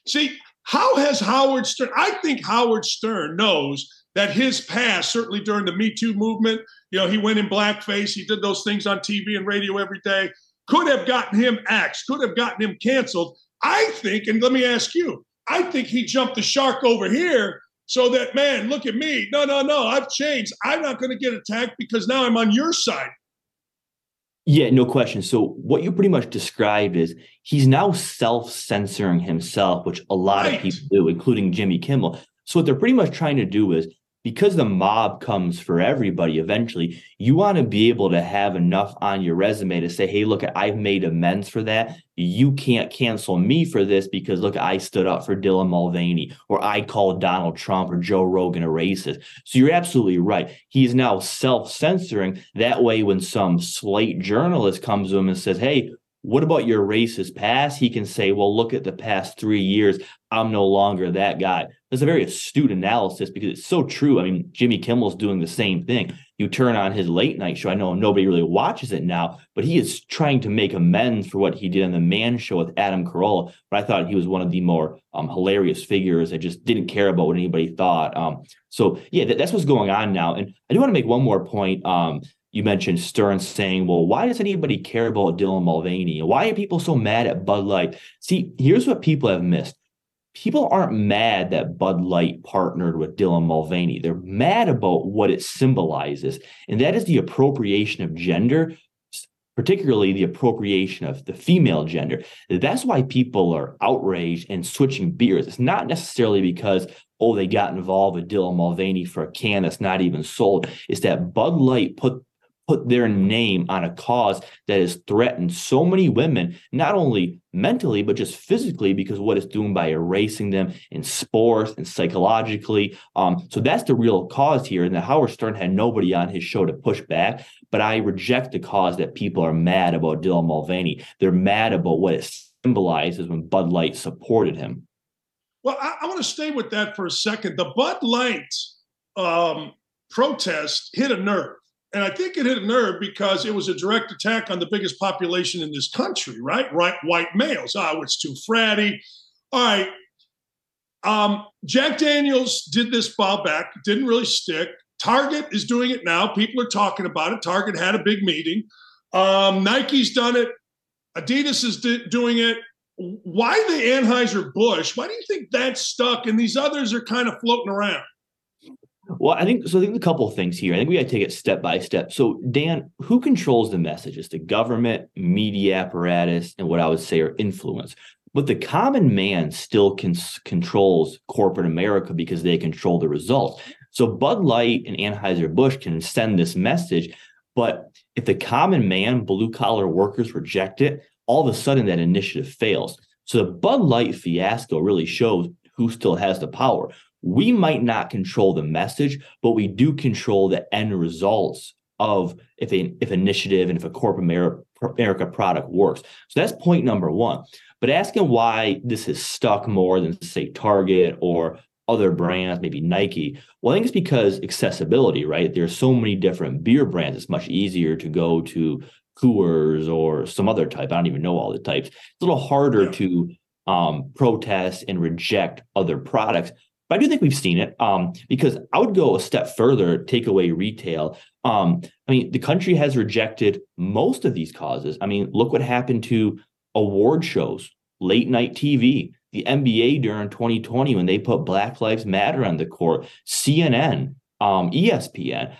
See, how has Howard Stern? I think Howard Stern knows that his past, certainly during the Me Too movement, you know, he went in blackface, he did those things on TV and radio every day, could have gotten him axed, could have gotten him canceled. I think, and let me ask you, I think he jumped the shark over here so that man, look at me. No, no, no. I've changed. I'm not going to get attacked because now I'm on your side. Yeah, no question. So what you pretty much described is he's now self-censoring himself, which a lot right. of people do, including Jimmy Kimmel. So what they're pretty much trying to do is because the mob comes for everybody eventually, you want to be able to have enough on your resume to say, hey, look, I've made amends for that. You can't cancel me for this because look, I stood up for Dylan Mulvaney or I called Donald Trump or Joe Rogan a racist. So you're absolutely right. He's now self-censoring. That way, when some slate journalist comes to him and says, hey, what about your racist past? He can say, well, look at the past three years. I'm no longer that guy. That's a very astute analysis because it's so true. I mean, Jimmy Kimmel's doing the same thing. You turn on his late night show. I know nobody really watches it now, but he is trying to make amends for what he did on the Man Show with Adam Carolla. But I thought he was one of the more um, hilarious figures that just didn't care about what anybody thought. Um, so yeah, that, that's what's going on now. And I do want to make one more point. Um, you mentioned Stern saying, well, why does anybody care about Dylan Mulvaney? Why are people so mad at Bud Light? See, here's what people have missed. People aren't mad that Bud Light partnered with Dylan Mulvaney. They're mad about what it symbolizes, and that is the appropriation of gender, particularly the appropriation of the female gender. That's why people are outraged and switching beers. It's not necessarily because oh, they got involved with Dylan Mulvaney for a can that's not even sold. It's that Bud Light put put their name on a cause that has threatened so many women, not only mentally, but just physically, because what it's doing by erasing them in sports and psychologically. Um, so that's the real cause here. And that Howard Stern had nobody on his show to push back. But I reject the cause that people are mad about Dylan Mulvaney. They're mad about what it symbolizes when Bud Light supported him. Well, I, I want to stay with that for a second. The Bud Light um, protest hit a nerve and I think it hit a nerve because it was a direct attack on the biggest population in this country, right? Right, white males. Oh, it's too fratty. All right. Um, Jack Daniels did this while back, didn't really stick. Target is doing it now. People are talking about it. Target had a big meeting. Um, Nike's done it. Adidas is di- doing it. Why the Anheuser Busch? Why do you think that's stuck and these others are kind of floating around? Well, I think so. I think a couple of things here. I think we got to take it step by step. So, Dan, who controls the messages? The government, media apparatus, and what I would say are influence. But the common man still can, controls corporate America because they control the results. So Bud Light and Anheuser-Busch can send this message, but if the common man, blue collar workers reject it, all of a sudden that initiative fails. So the Bud Light fiasco really shows who still has the power. We might not control the message, but we do control the end results of if a if initiative and if a corporate America, America product works. So that's point number one. But asking why this is stuck more than say Target or other brands, maybe Nike. Well, I think it's because accessibility, right? There's so many different beer brands. It's much easier to go to Coors or some other type. I don't even know all the types. It's a little harder yeah. to um, protest and reject other products. But I do think we've seen it um, because I would go a step further, take away retail. Um, I mean, the country has rejected most of these causes. I mean, look what happened to award shows, late night TV, the NBA during 2020 when they put Black Lives Matter on the court, CNN, um, ESPN.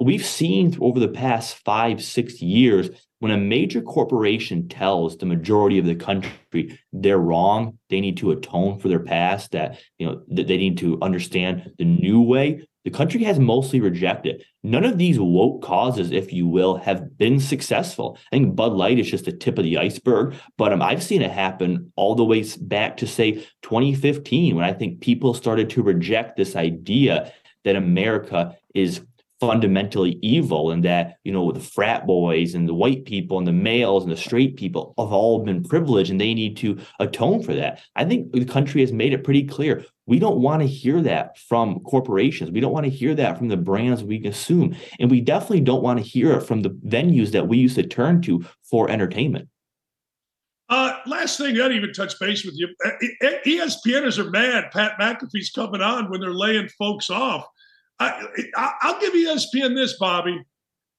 We've seen over the past five, six years when a major corporation tells the majority of the country they're wrong, they need to atone for their past, that you know that they need to understand the new way. The country has mostly rejected. None of these woke causes, if you will, have been successful. I think Bud Light is just the tip of the iceberg, but um, I've seen it happen all the way back to say 2015 when I think people started to reject this idea that America is fundamentally evil and that you know the frat boys and the white people and the males and the straight people have all been privileged and they need to atone for that i think the country has made it pretty clear we don't want to hear that from corporations we don't want to hear that from the brands we consume and we definitely don't want to hear it from the venues that we used to turn to for entertainment uh, last thing, I didn't even touch base with you. ESPNers are mad. Pat McAfee's coming on when they're laying folks off. I, will give ESPN this, Bobby.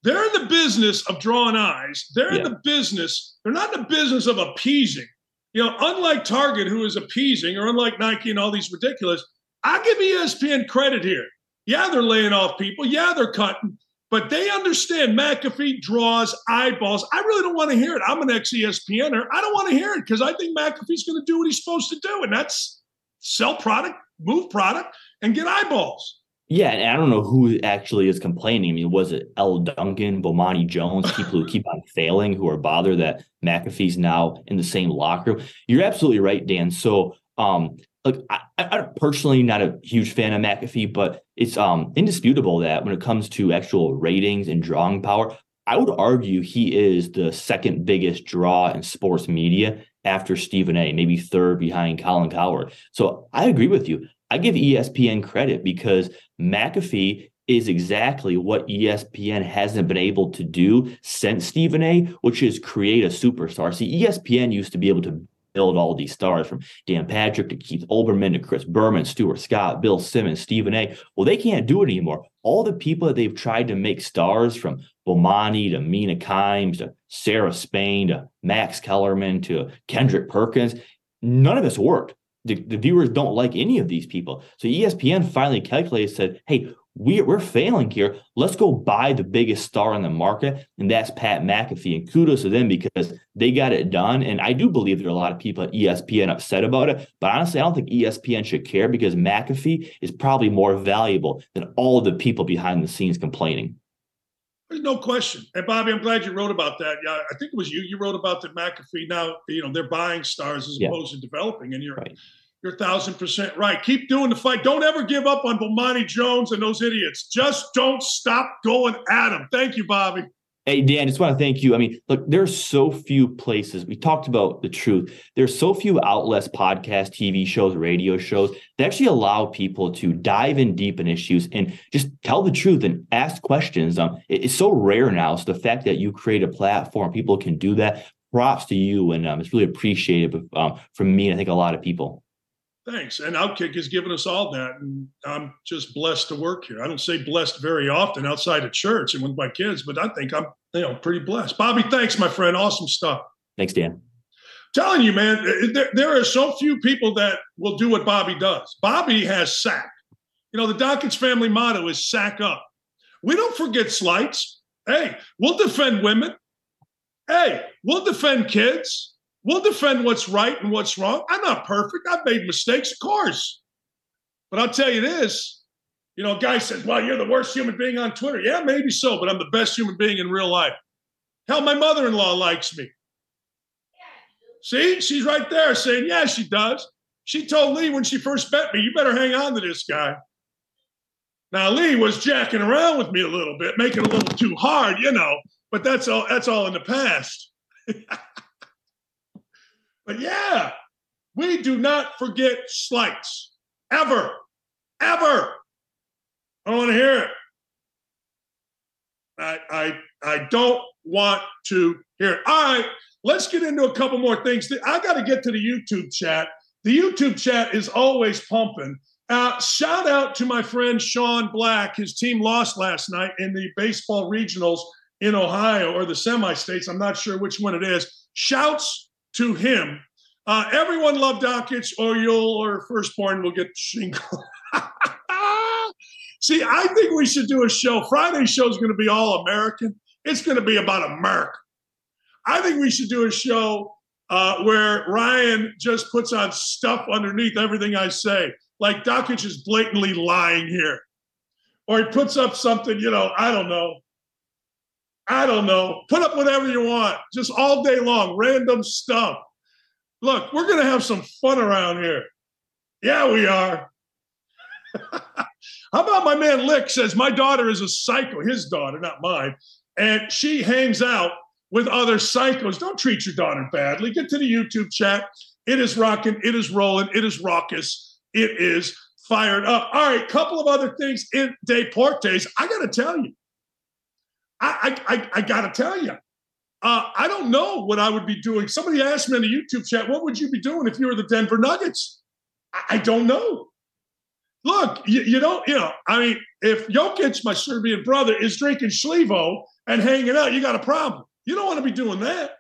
They're in the business of drawing eyes. They're yeah. in the business. They're not in the business of appeasing. You know, unlike Target, who is appeasing, or unlike Nike and all these ridiculous. I give ESPN credit here. Yeah, they're laying off people. Yeah, they're cutting, but they understand McAfee draws eyeballs. I really don't want to hear it. I'm an ex ESPNer. I don't want to hear it because I think McAfee's going to do what he's supposed to do, and that's sell product, move product, and get eyeballs. Yeah, and I don't know who actually is complaining. I mean, was it Elle Duncan, Bomani Jones, people who keep on failing, who are bothered that McAfee's now in the same locker room? You're absolutely right, Dan. So, um, look, I, am personally not a huge fan of McAfee, but it's um indisputable that when it comes to actual ratings and drawing power, I would argue he is the second biggest draw in sports media after Stephen A, maybe third behind Colin Cowherd. So I agree with you. I give ESPN credit because McAfee is exactly what ESPN hasn't been able to do since Stephen A, which is create a superstar. See, ESPN used to be able to build all these stars from Dan Patrick to Keith Olbermann to Chris Berman, Stuart Scott, Bill Simmons, Stephen A. Well, they can't do it anymore. All the people that they've tried to make stars from Bomani to Mina Kimes to Sarah Spain to Max Kellerman to Kendrick Perkins, none of it's worked the, the viewers don't like any of these people. So ESPN finally calculated, said, hey, we, we're failing here. Let's go buy the biggest star in the market, and that's Pat McAfee. And kudos to them because they got it done. And I do believe there are a lot of people at ESPN upset about it. But honestly, I don't think ESPN should care because McAfee is probably more valuable than all of the people behind the scenes complaining. There's no question. And Bobby, I'm glad you wrote about that. Yeah, I think it was you. You wrote about that McAfee. Now, you know, they're buying stars as yeah. opposed to developing, and you're right. you're a thousand percent right. Keep doing the fight. Don't ever give up on Bomani Jones and those idiots. Just don't stop going at them. Thank you, Bobby. Hey, Dan, just want to thank you. I mean, look, there's so few places. We talked about the truth. There's so few outlets, podcasts, TV shows, radio shows that actually allow people to dive in deep in issues and just tell the truth and ask questions. Um, it's so rare now. So the fact that you create a platform, people can do that. Props to you, and um, it's really appreciated um, from me and I think a lot of people. Thanks. And Outkick has given us all that. And I'm just blessed to work here. I don't say blessed very often outside of church and with my kids, but I think I'm, you know, pretty blessed. Bobby, thanks, my friend. Awesome stuff. Thanks, Dan. Telling you, man, there, there are so few people that will do what Bobby does. Bobby has sack. You know, the Dakich family motto is sack up. We don't forget slights. Hey, we'll defend women. Hey, we'll defend kids. We'll defend what's right and what's wrong. I'm not perfect. I've made mistakes, of course. But I'll tell you this you know, a guy says, Well, you're the worst human being on Twitter. Yeah, maybe so, but I'm the best human being in real life. Hell, my mother in law likes me. See, she's right there saying, Yeah, she does. She told Lee when she first met me, You better hang on to this guy. Now, Lee was jacking around with me a little bit, making it a little too hard, you know, but that's all that's all in the past. but yeah, we do not forget slights ever, ever. I don't want to hear it. I, I, I don't want to hear it. All right, let's get into a couple more things. I got to get to the YouTube chat. The YouTube chat is always pumping. Uh, shout out to my friend Sean Black. His team lost last night in the baseball regionals in Ohio or the semi states. I'm not sure which one it is. Shouts to him. Uh, everyone loved Dakich, or you'll or firstborn will get shingle. See, I think we should do a show. Friday's show is going to be all American. It's going to be about America. I think we should do a show uh, where Ryan just puts on stuff underneath everything I say. Like Dakich is blatantly lying here. Or he puts up something, you know, I don't know. I don't know. Put up whatever you want, just all day long, random stuff. Look, we're going to have some fun around here. Yeah, we are. How about my man Lick says, My daughter is a psycho, his daughter, not mine, and she hangs out with other psychos. Don't treat your daughter badly. Get to the YouTube chat. It is rocking, it is rolling, it is raucous, it is fired up. All right, couple of other things in Deportes. I got to tell you, I, I, I got to tell you, uh, I don't know what I would be doing. Somebody asked me in the YouTube chat, what would you be doing if you were the Denver Nuggets? I, I don't know. Look, you, you, don't, you know, I mean, if Jokic, my Serbian brother, is drinking Slivo and hanging out, you got a problem. You don't want to be doing that.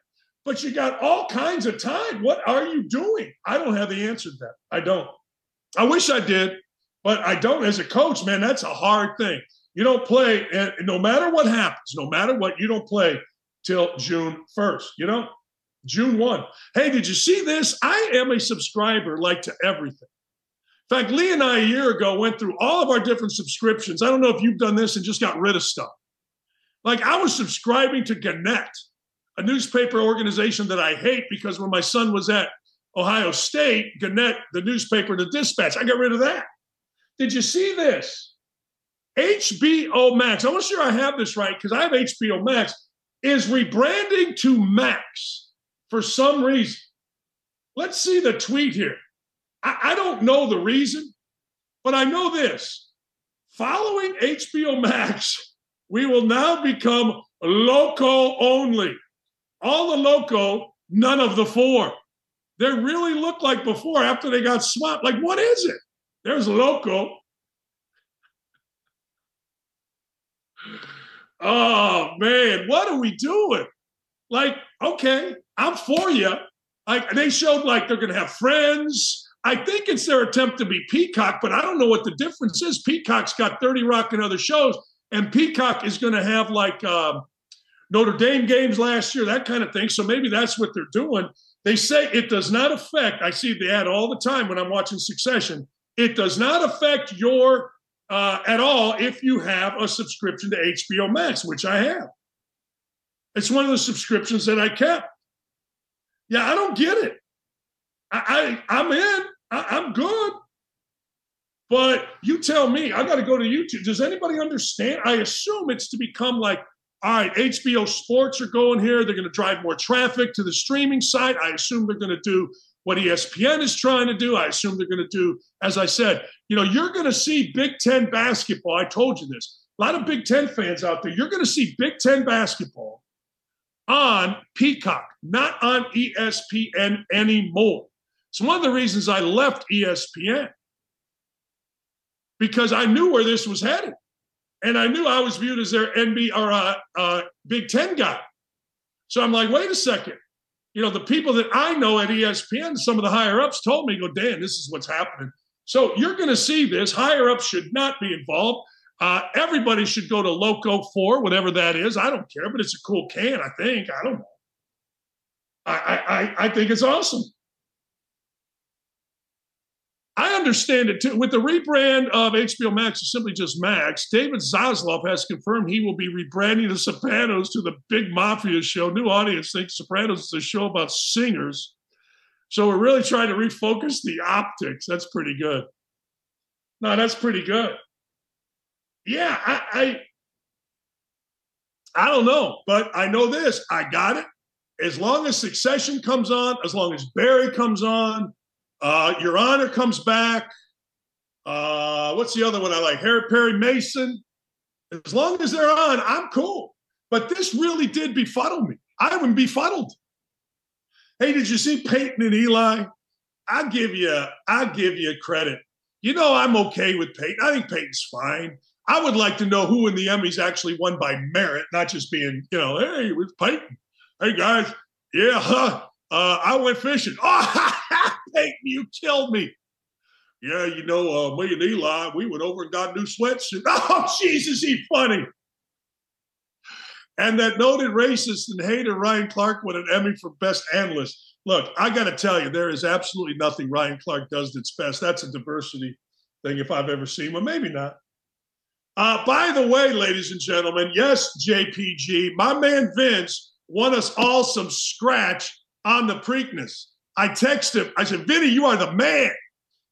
But you got all kinds of time. What are you doing? I don't have the answer to that. I don't. I wish I did, but I don't. As a coach, man, that's a hard thing. You don't play, and no matter what happens, no matter what, you don't play till June 1st. You know, June 1. Hey, did you see this? I am a subscriber like to everything. In fact, Lee and I a year ago went through all of our different subscriptions. I don't know if you've done this and just got rid of stuff. Like I was subscribing to Gannett, a newspaper organization that I hate because when my son was at Ohio State, Gannett, the newspaper, the dispatch, I got rid of that. Did you see this? HBO Max, I want to sure I have this right because I have HBO Max, is rebranding to Max for some reason. Let's see the tweet here. I, I don't know the reason, but I know this. Following HBO Max, we will now become Loko only. All the Loko, none of the four. They really look like before after they got swapped. Like, what is it? There's Loko. Oh man, what are we doing? Like, okay, I'm for you. Like they showed like they're gonna have friends. I think it's their attempt to be Peacock, but I don't know what the difference is. Peacock's got 30 Rock and other shows, and Peacock is to have like um, Notre Dame games last year, that kind of thing. So maybe that's what they're doing. They say it does not affect, I see the ad all the time when I'm watching Succession. It does not affect your uh, at all if you have a subscription to HBO Max, which I have. It's one of the subscriptions that I kept. Yeah, I don't get it. I, I am in. I, am good. But you tell me, I got to go to YouTube. Does anybody understand? I assume it's to become like, all right, HBO Sports are going here. They're going to drive more traffic to the streaming site. I assume they're going to do what ESPN is trying to do. I assume they're going to do, as I said, you know, you're going to see Big Ten basketball. I told you this. A lot of Big Ten fans out there, you're going to see Big Ten basketball on Peacock, not on ESPN anymore. It's one of the reasons I left ESPN because I knew where this was headed. And I knew I was viewed as their NB or uh, uh, Big Ten guy. So I'm like, wait a second. You know, the people that I know at ESPN, some of the higher ups told me, go, Dan, this is what's happening. So you're going to see this. Higher ups should not be involved. Uh, everybody should go to Loko 4, whatever that is. I don't care, but it's a cool can, I think. I don't know. I, I, I think it's awesome. I understand it too. With the rebrand of HBO Max to simply just Max, David Zaslav has confirmed he will be rebranding The Sopranos to the Big Mafia show. New audience thinks Sopranos is a show about singers. So we're really trying to refocus the optics. That's pretty good. No, that's pretty good. Yeah, I, I I don't know, but I know this. I got it. As long as Succession comes on, as long as Barry comes on, uh, Your Honor comes back. Uh, what's the other one I like? Harry Perry Mason. As long as they're on, I'm cool. But this really did befuddle me. I would befuddled. Hey, did you see Peyton and Eli? I give you, I give you credit. You know, I'm okay with Peyton. I think Peyton's fine. I would like to know who in the Emmys actually won by merit, not just being, you know, hey, it was Peyton. Hey guys, yeah, huh? Uh, I went fishing. Oh, Peyton, you killed me. Yeah, you know, uh, me and Eli, we went over and got new sweatsuit. Oh, Jesus, he funny. And that noted racist and hater Ryan Clark won an Emmy for Best Analyst. Look, I got to tell you, there is absolutely nothing Ryan Clark does that's best. That's a diversity thing if I've ever seen one. Maybe not. Uh, by the way, ladies and gentlemen, yes, JPG, my man Vince won us all some scratch on the Preakness. I texted him. I said, Vinny, you are the man.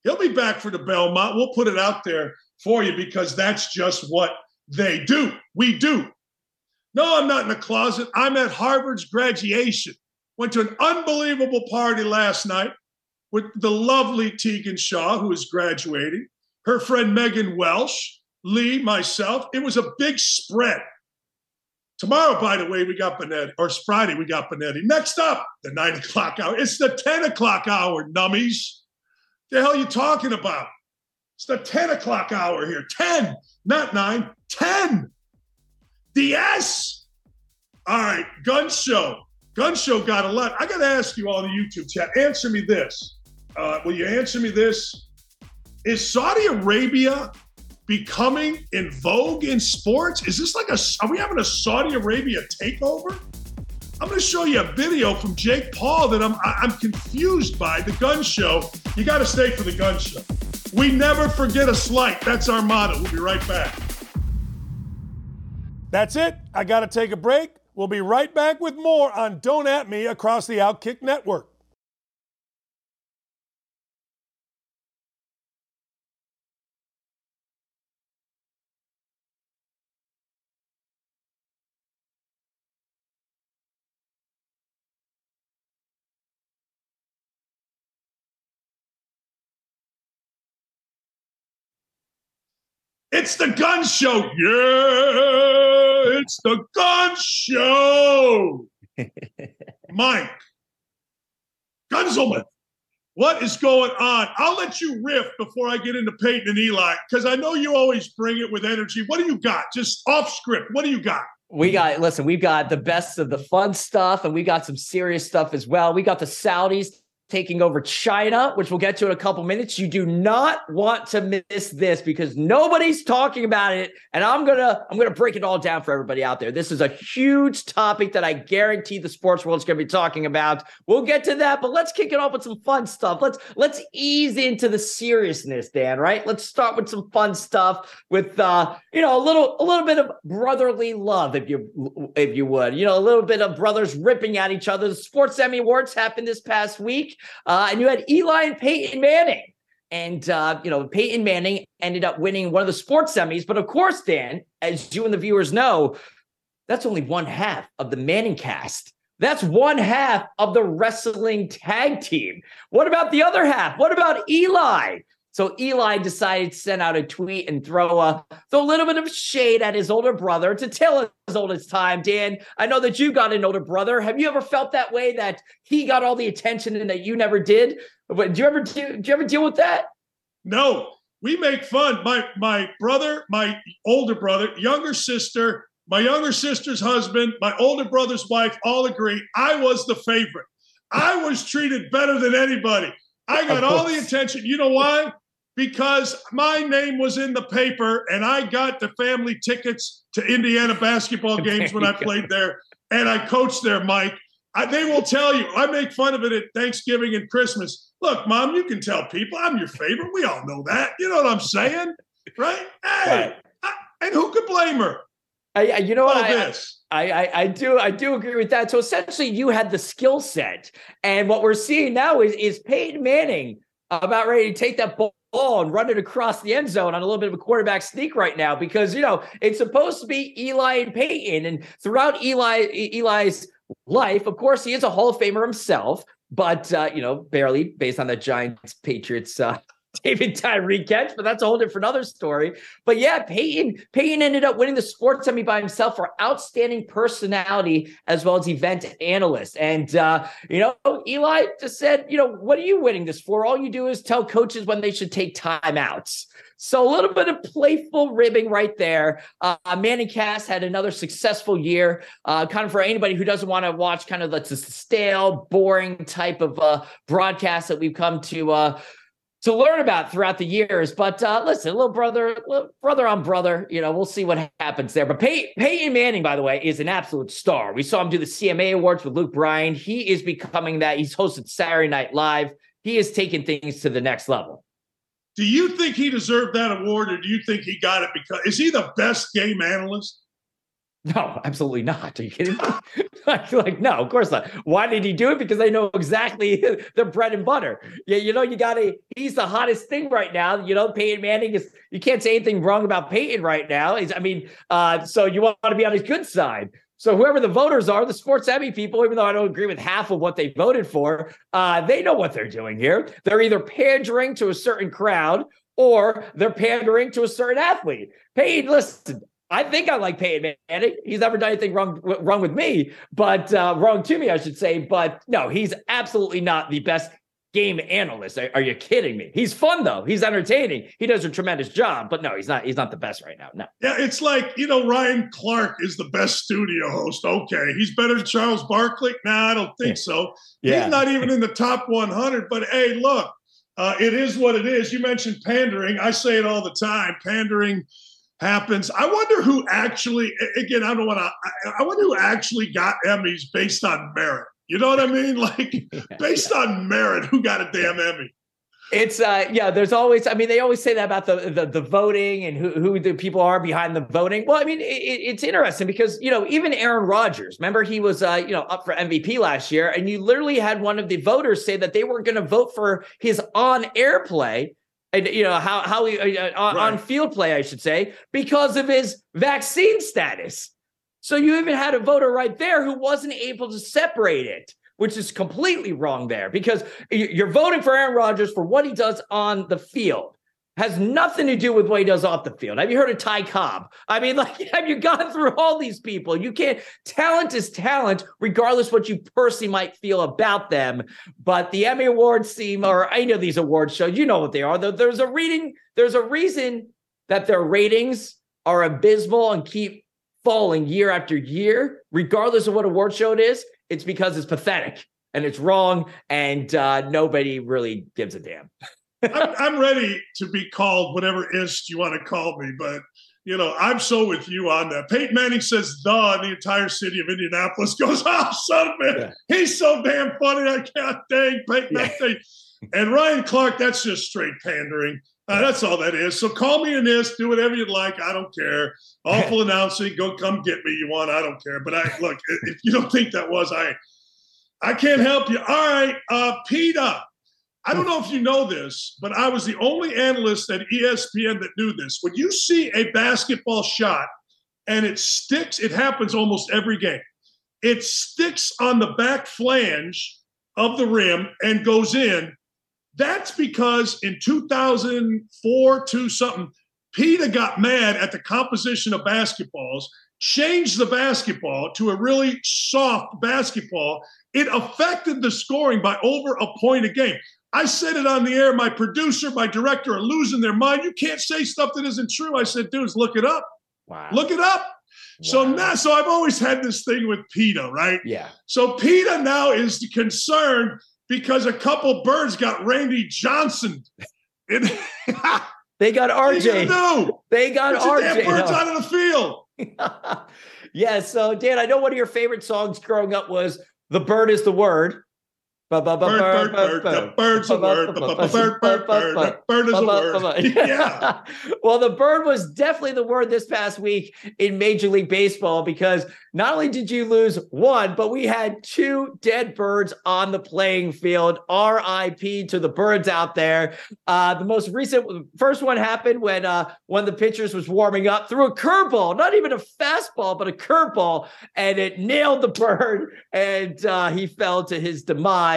He'll be back for the Belmont. We'll put it out there for you because that's just what they do. We do. No, I'm not in the closet. I'm at Harvard's graduation. Went to an unbelievable party last night with the lovely Tegan Shaw, who is graduating, her friend Megan Welsh, Lee, myself. It was a big spread. Tomorrow, by the way, we got Benetti, or Friday, we got Benetti. Next up, the nine o'clock hour. It's the 10 o'clock hour, nummies. The hell are you talking about? It's the 10 o'clock hour here. 10, not nine, 10. DS. All right, gun show. Gun show got a lot. I got to ask you all the YouTube chat. Answer me this. Uh, will you answer me this? Is Saudi Arabia becoming in vogue in sports? Is this like a, are we having a Saudi Arabia takeover? I'm going to show you a video from Jake Paul that I'm, I'm confused by. The gun show. You got to stay for the gun show. We never forget a slight. That's our motto. We'll be right back. That's it. I got to take a break. We'll be right back with more on Don't At Me across the Outkick Network. It's the gun show. Yeah, it's the gun show. Mike, Gunzelman, what is going on? I'll let you riff before I get into Peyton and Eli because I know you always bring it with energy. What do you got? Just off script. What do you got? We got, listen, we've got the best of the fun stuff and we got some serious stuff as well. We got the Saudis taking over China, which we'll get to in a couple minutes. You do not want to miss this because nobody's talking about it. And I'm gonna I'm gonna break it all down for everybody out there. This is a huge topic that I guarantee the sports world is gonna be talking about. We'll get to that, but let's kick it off with some fun stuff. Let's let's ease into the seriousness, Dan. Right? Let's start with some fun stuff with uh, you know, a little a little bit of brotherly love, if you if you would. You know, a little bit of brothers ripping at each other. The Sports Emmy Awards happened this past week. Uh, and you had Eli and Peyton Manning. And, uh, you know, Peyton Manning ended up winning one of the sports semis. But of course, Dan, as you and the viewers know, that's only one half of the Manning cast. That's one half of the wrestling tag team. What about the other half? What about Eli? So Eli decided to send out a tweet and throw a throw a little bit of shade at his older brother to tell his oldest time. Dan, I know that you got an older brother. Have you ever felt that way that he got all the attention and that you never did? But do you ever do, do you ever deal with that? No, we make fun. My my brother, my older brother, younger sister, my younger sister's husband, my older brother's wife all agree I was the favorite. I was treated better than anybody. I got all the attention. You know why? Because my name was in the paper and I got the family tickets to Indiana basketball games when I played there and I coached there, Mike. I, they will tell you. I make fun of it at Thanksgiving and Christmas. Look, mom, you can tell people I'm your favorite. We all know that. You know what I'm saying, right? Hey, I, and who could blame her? I, I- you know what? I, this. I, I, I do I do agree with that. So essentially, you had the skill set, and what we're seeing now is is Peyton Manning about ready to take that ball and run it across the end zone on a little bit of a quarterback sneak right now because you know it's supposed to be Eli and Peyton, and throughout Eli Eli's life, of course, he is a Hall of Famer himself, but uh, you know barely based on the Giants Patriots. Uh, David Tyree catch, but that's a whole different other story. But yeah, Peyton Peyton ended up winning the sports Emmy by himself for outstanding personality as well as event analyst. And uh, you know, Eli just said, you know, what are you winning this for? All you do is tell coaches when they should take timeouts. So a little bit of playful ribbing right there. Uh, ManningCast had another successful year. Uh, kind of for anybody who doesn't want to watch kind of the stale, boring type of uh, broadcast that we've come to uh, to learn about throughout the years. But uh, listen, little brother, little brother on brother, you know, we'll see what happens there. But Pey- Peyton Manning, by the way, is an absolute star. We saw him do the CMA Awards with Luke Bryan. He is becoming that. He's hosted Saturday Night Live. He is taking things to the next level. Do you think he deserved that award, or do you think he got it because is he the best game analyst? No, absolutely not. Are you kidding me? like, like, no, of course not. Why did he do it? Because they know exactly the bread and butter. Yeah, you know, you gotta, he's the hottest thing right now. You know, Peyton Manning is you can't say anything wrong about Peyton right now. Is I mean, uh, so you want to be on his good side. So whoever the voters are, the sports Emmy people, even though I don't agree with half of what they voted for, uh, they know what they're doing here. They're either pandering to a certain crowd or they're pandering to a certain athlete. Peyton, listen, I think I like Peyton Manning. He's never done anything wrong wrong with me, but uh, wrong to me, I should say. But no, he's absolutely not the best game analyst. Are, are you kidding me? He's fun though. He's entertaining. He does a tremendous job. But no, he's not. He's not the best right now. No. Yeah, it's like, you know, Ryan Clark is the best studio host. Okay. He's better than Charles Barkley? Nah, I don't think so. Yeah. He's not even in the top 100. But hey, look, uh, it is what it is. You mentioned pandering. I say it all the time. Pandering happens. I wonder who actually, again, I don't want to, I, wonder who actually got Emmys based on merit. You know what I mean? Like, based on merit, who got a damn Emmy? It's uh yeah, there's always I mean they always say that about the the, the voting and who, who the people are behind the voting. Well, I mean it, it's interesting because you know even Aaron Rodgers, remember he was uh you know up for MVP last year and you literally had one of the voters say that they weren't going to vote for his on-air play and you know how how he uh, on, on field play I should say because of his vaccine status. So you even had a voter right there who wasn't able to separate it, which is completely wrong there because you're voting for Aaron Rodgers for what he does on the field. Has nothing to do with what he does off the field. Have you heard of Ty Cobb? I mean, like, have you gone through all these people? You can't. Talent is talent, regardless what you personally might feel about them. But the Emmy Awards seem, or any of these award shows, you know what they are. There- There's a reading. There's a reason that their ratings are abysmal and keep falling year after year, regardless of what award show it is. It's because it's pathetic and it's wrong, and uh, nobody really gives a damn. I'm, I'm ready to be called whatever ist you want to call me, but you know, I'm so with you on that. Peyton Manning says the, and the entire city of Indianapolis goes, oh, son of a man, he's so damn funny. I can't dang Peyton that thing. And Ryan Clark, that's just straight pandering. Uh, that's all that is. So call me an ist, do whatever you'd like. I don't care. Awful announcing, go come get me. You want? I don't care. But I look, if you don't think that was, I, I can't help you. All right, uh, PETA. I don't know if you know this, but I was the only analyst at ESPN that knew this. When you see a basketball shot and it sticks, it happens almost every game. It sticks on the back flange of the rim and goes in. That's because in 2004 to something, PETA got mad at the composition of basketballs, changed the basketball to a really soft basketball. It affected the scoring by over a point a game. I said it on the air. My producer, my director are losing their mind. You can't say stuff that isn't true. I said, dudes, look it up. Wow. Look it up. So now, so I've always had this thing with PETA, right? Yeah. So PETA now is concerned because a couple birds got Randy Johnson It- They got RJ. gonna? They got Get your damn birds No. out of the field. yeah. So Dan, I know one of your favorite songs growing up was "The Bird Is the Word." Bird, Bird, bird, bird. The bird's a word. Bird, bird, bird, bird. Bird is a word. Yeah. well, the bird was definitely the word this past week in Major League Baseball because not only did you lose one, but we had two dead birds on the playing field. RIP to the birds out there. Uh, the most recent first one happened when uh, one of the pitchers was warming up, threw a curveball, not even a fastball, but a curveball, and it nailed the bird, and uh, he fell to his demise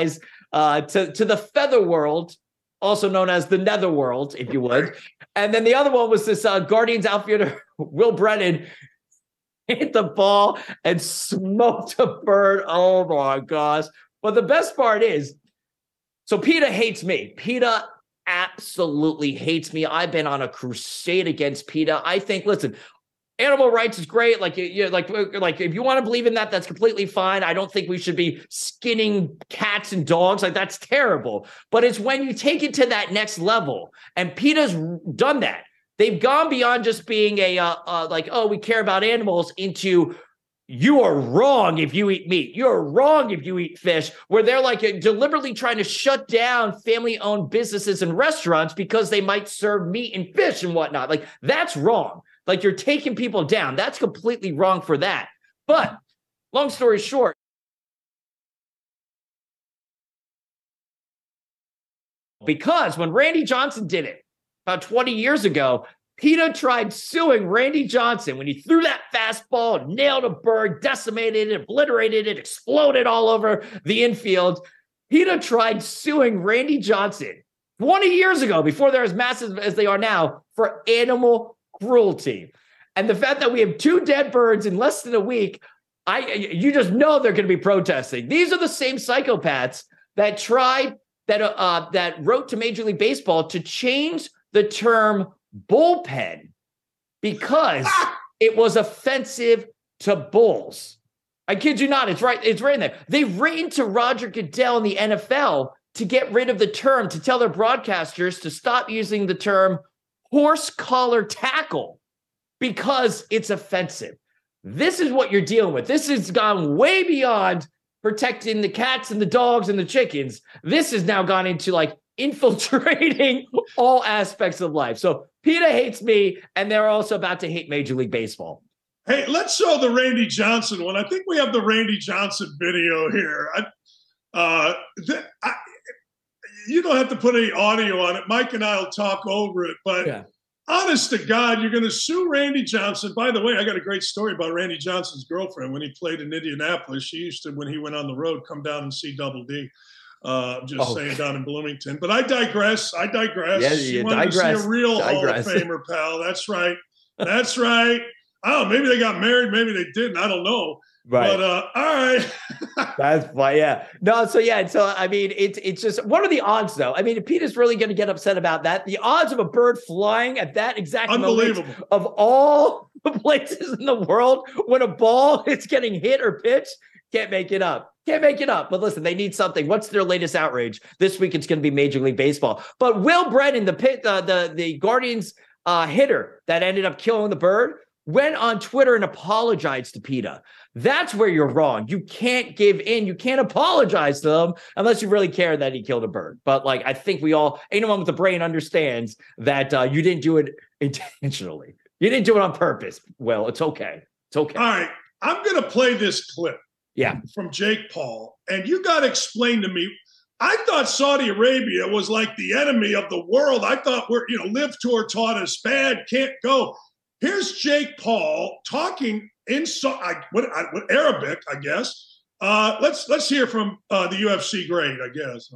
uh, to, to the feather world also known as the Netherworld, if you would. And then the other one was this uh, Guardians outfielder, Will Brennan, hit the ball and smoked a bird. Oh my gosh. But the best part is, so PETA hates me. PETA absolutely hates me. I've been on a crusade against PETA. I think, listen, animal rights is great. Like you, you like like if you want to believe in that, that's completely fine. I don't think we should be skinning cats and dogs. Like that's terrible. But it's when you take it to that next level, and PETA's done that. They've gone beyond just being a uh, uh, like oh we care about animals into you are wrong if you eat meat. You're wrong if you eat fish, where they're like deliberately trying to shut down family owned businesses and restaurants because they might serve meat and fish and whatnot. Like, that's wrong. Like, you're taking people down. That's completely wrong for that. But long story short, because when Randy Johnson did it about 20 years ago, PETA tried suing Randy Johnson when he threw that fastball, nailed a bird, decimated it, obliterated it, exploded all over the infield. PETA tried suing Randy Johnson 20 years ago, before they're as massive as they are now, for animal cruelty. And the fact that we have two dead birds in less than a week, I you just know they're going to be protesting. These are the same psychopaths that tried that uh, that wrote to Major League Baseball to change the term bullpen because it was offensive to bulls. I kid you not. It's right. It's right in there. They've written to Roger Goodell in the NFL to get rid of the term, to tell their broadcasters to stop using the term horse collar tackle because it's offensive. This is what you're dealing with. This has gone way beyond protecting the cats and the dogs and the chickens. This has now gone into like infiltrating all aspects of life. So PETA hates me, and they're also about to hate Major League Baseball. Hey, let's show the Randy Johnson one. I think we have the Randy Johnson video here. I, uh, th- I, you don't have to put any audio on it. Mike and I will talk over it. But Yeah. honest to God, you're going to sue Randy Johnson. By the way, I got a great story about Randy Johnson's girlfriend when he played in Indianapolis. She used to, when he went on the road, come down and see Double D. Uh, I'm just Oh. saying down in Bloomington. But I digress. I digress. Yeah, She you wanted to digress. see a real Digress. Hall of Famer, pal. That's right. That's right. Oh, maybe they got married. Maybe they didn't. I don't know. Right. But uh, all right. That's why, yeah. No, so yeah, so I mean, it's it's just what are the odds though? I mean, if PETA's really going to get upset about that, the odds of a bird flying at that exact moment of all the places in the world when a ball is getting hit or pitched, can't make it up. Can't make it up. But listen, they need something. What's their latest outrage this week? It's going to be Major League Baseball. But Will Brennan, the pit, uh, the the Guardians uh, hitter that ended up killing the bird, went on Twitter and apologized to PETA. That's where you're wrong. You can't give in. You can't apologize to them unless you really care that he killed a bird. But like, I think we all, anyone with a brain understands that uh, you didn't do it intentionally. You didn't do it on purpose. Well, it's okay. It's okay. All right. I'm going to play this clip Yeah. from Jake Paul, and you got to explain to me. I thought Saudi Arabia was like the enemy of the world. I thought we're, you know, LIV Tour taught us bad, can't go. Here's Jake Paul talking in so, I, what, I, what Arabic, I guess. Uh, let's let's hear from uh, the UFC great, I guess.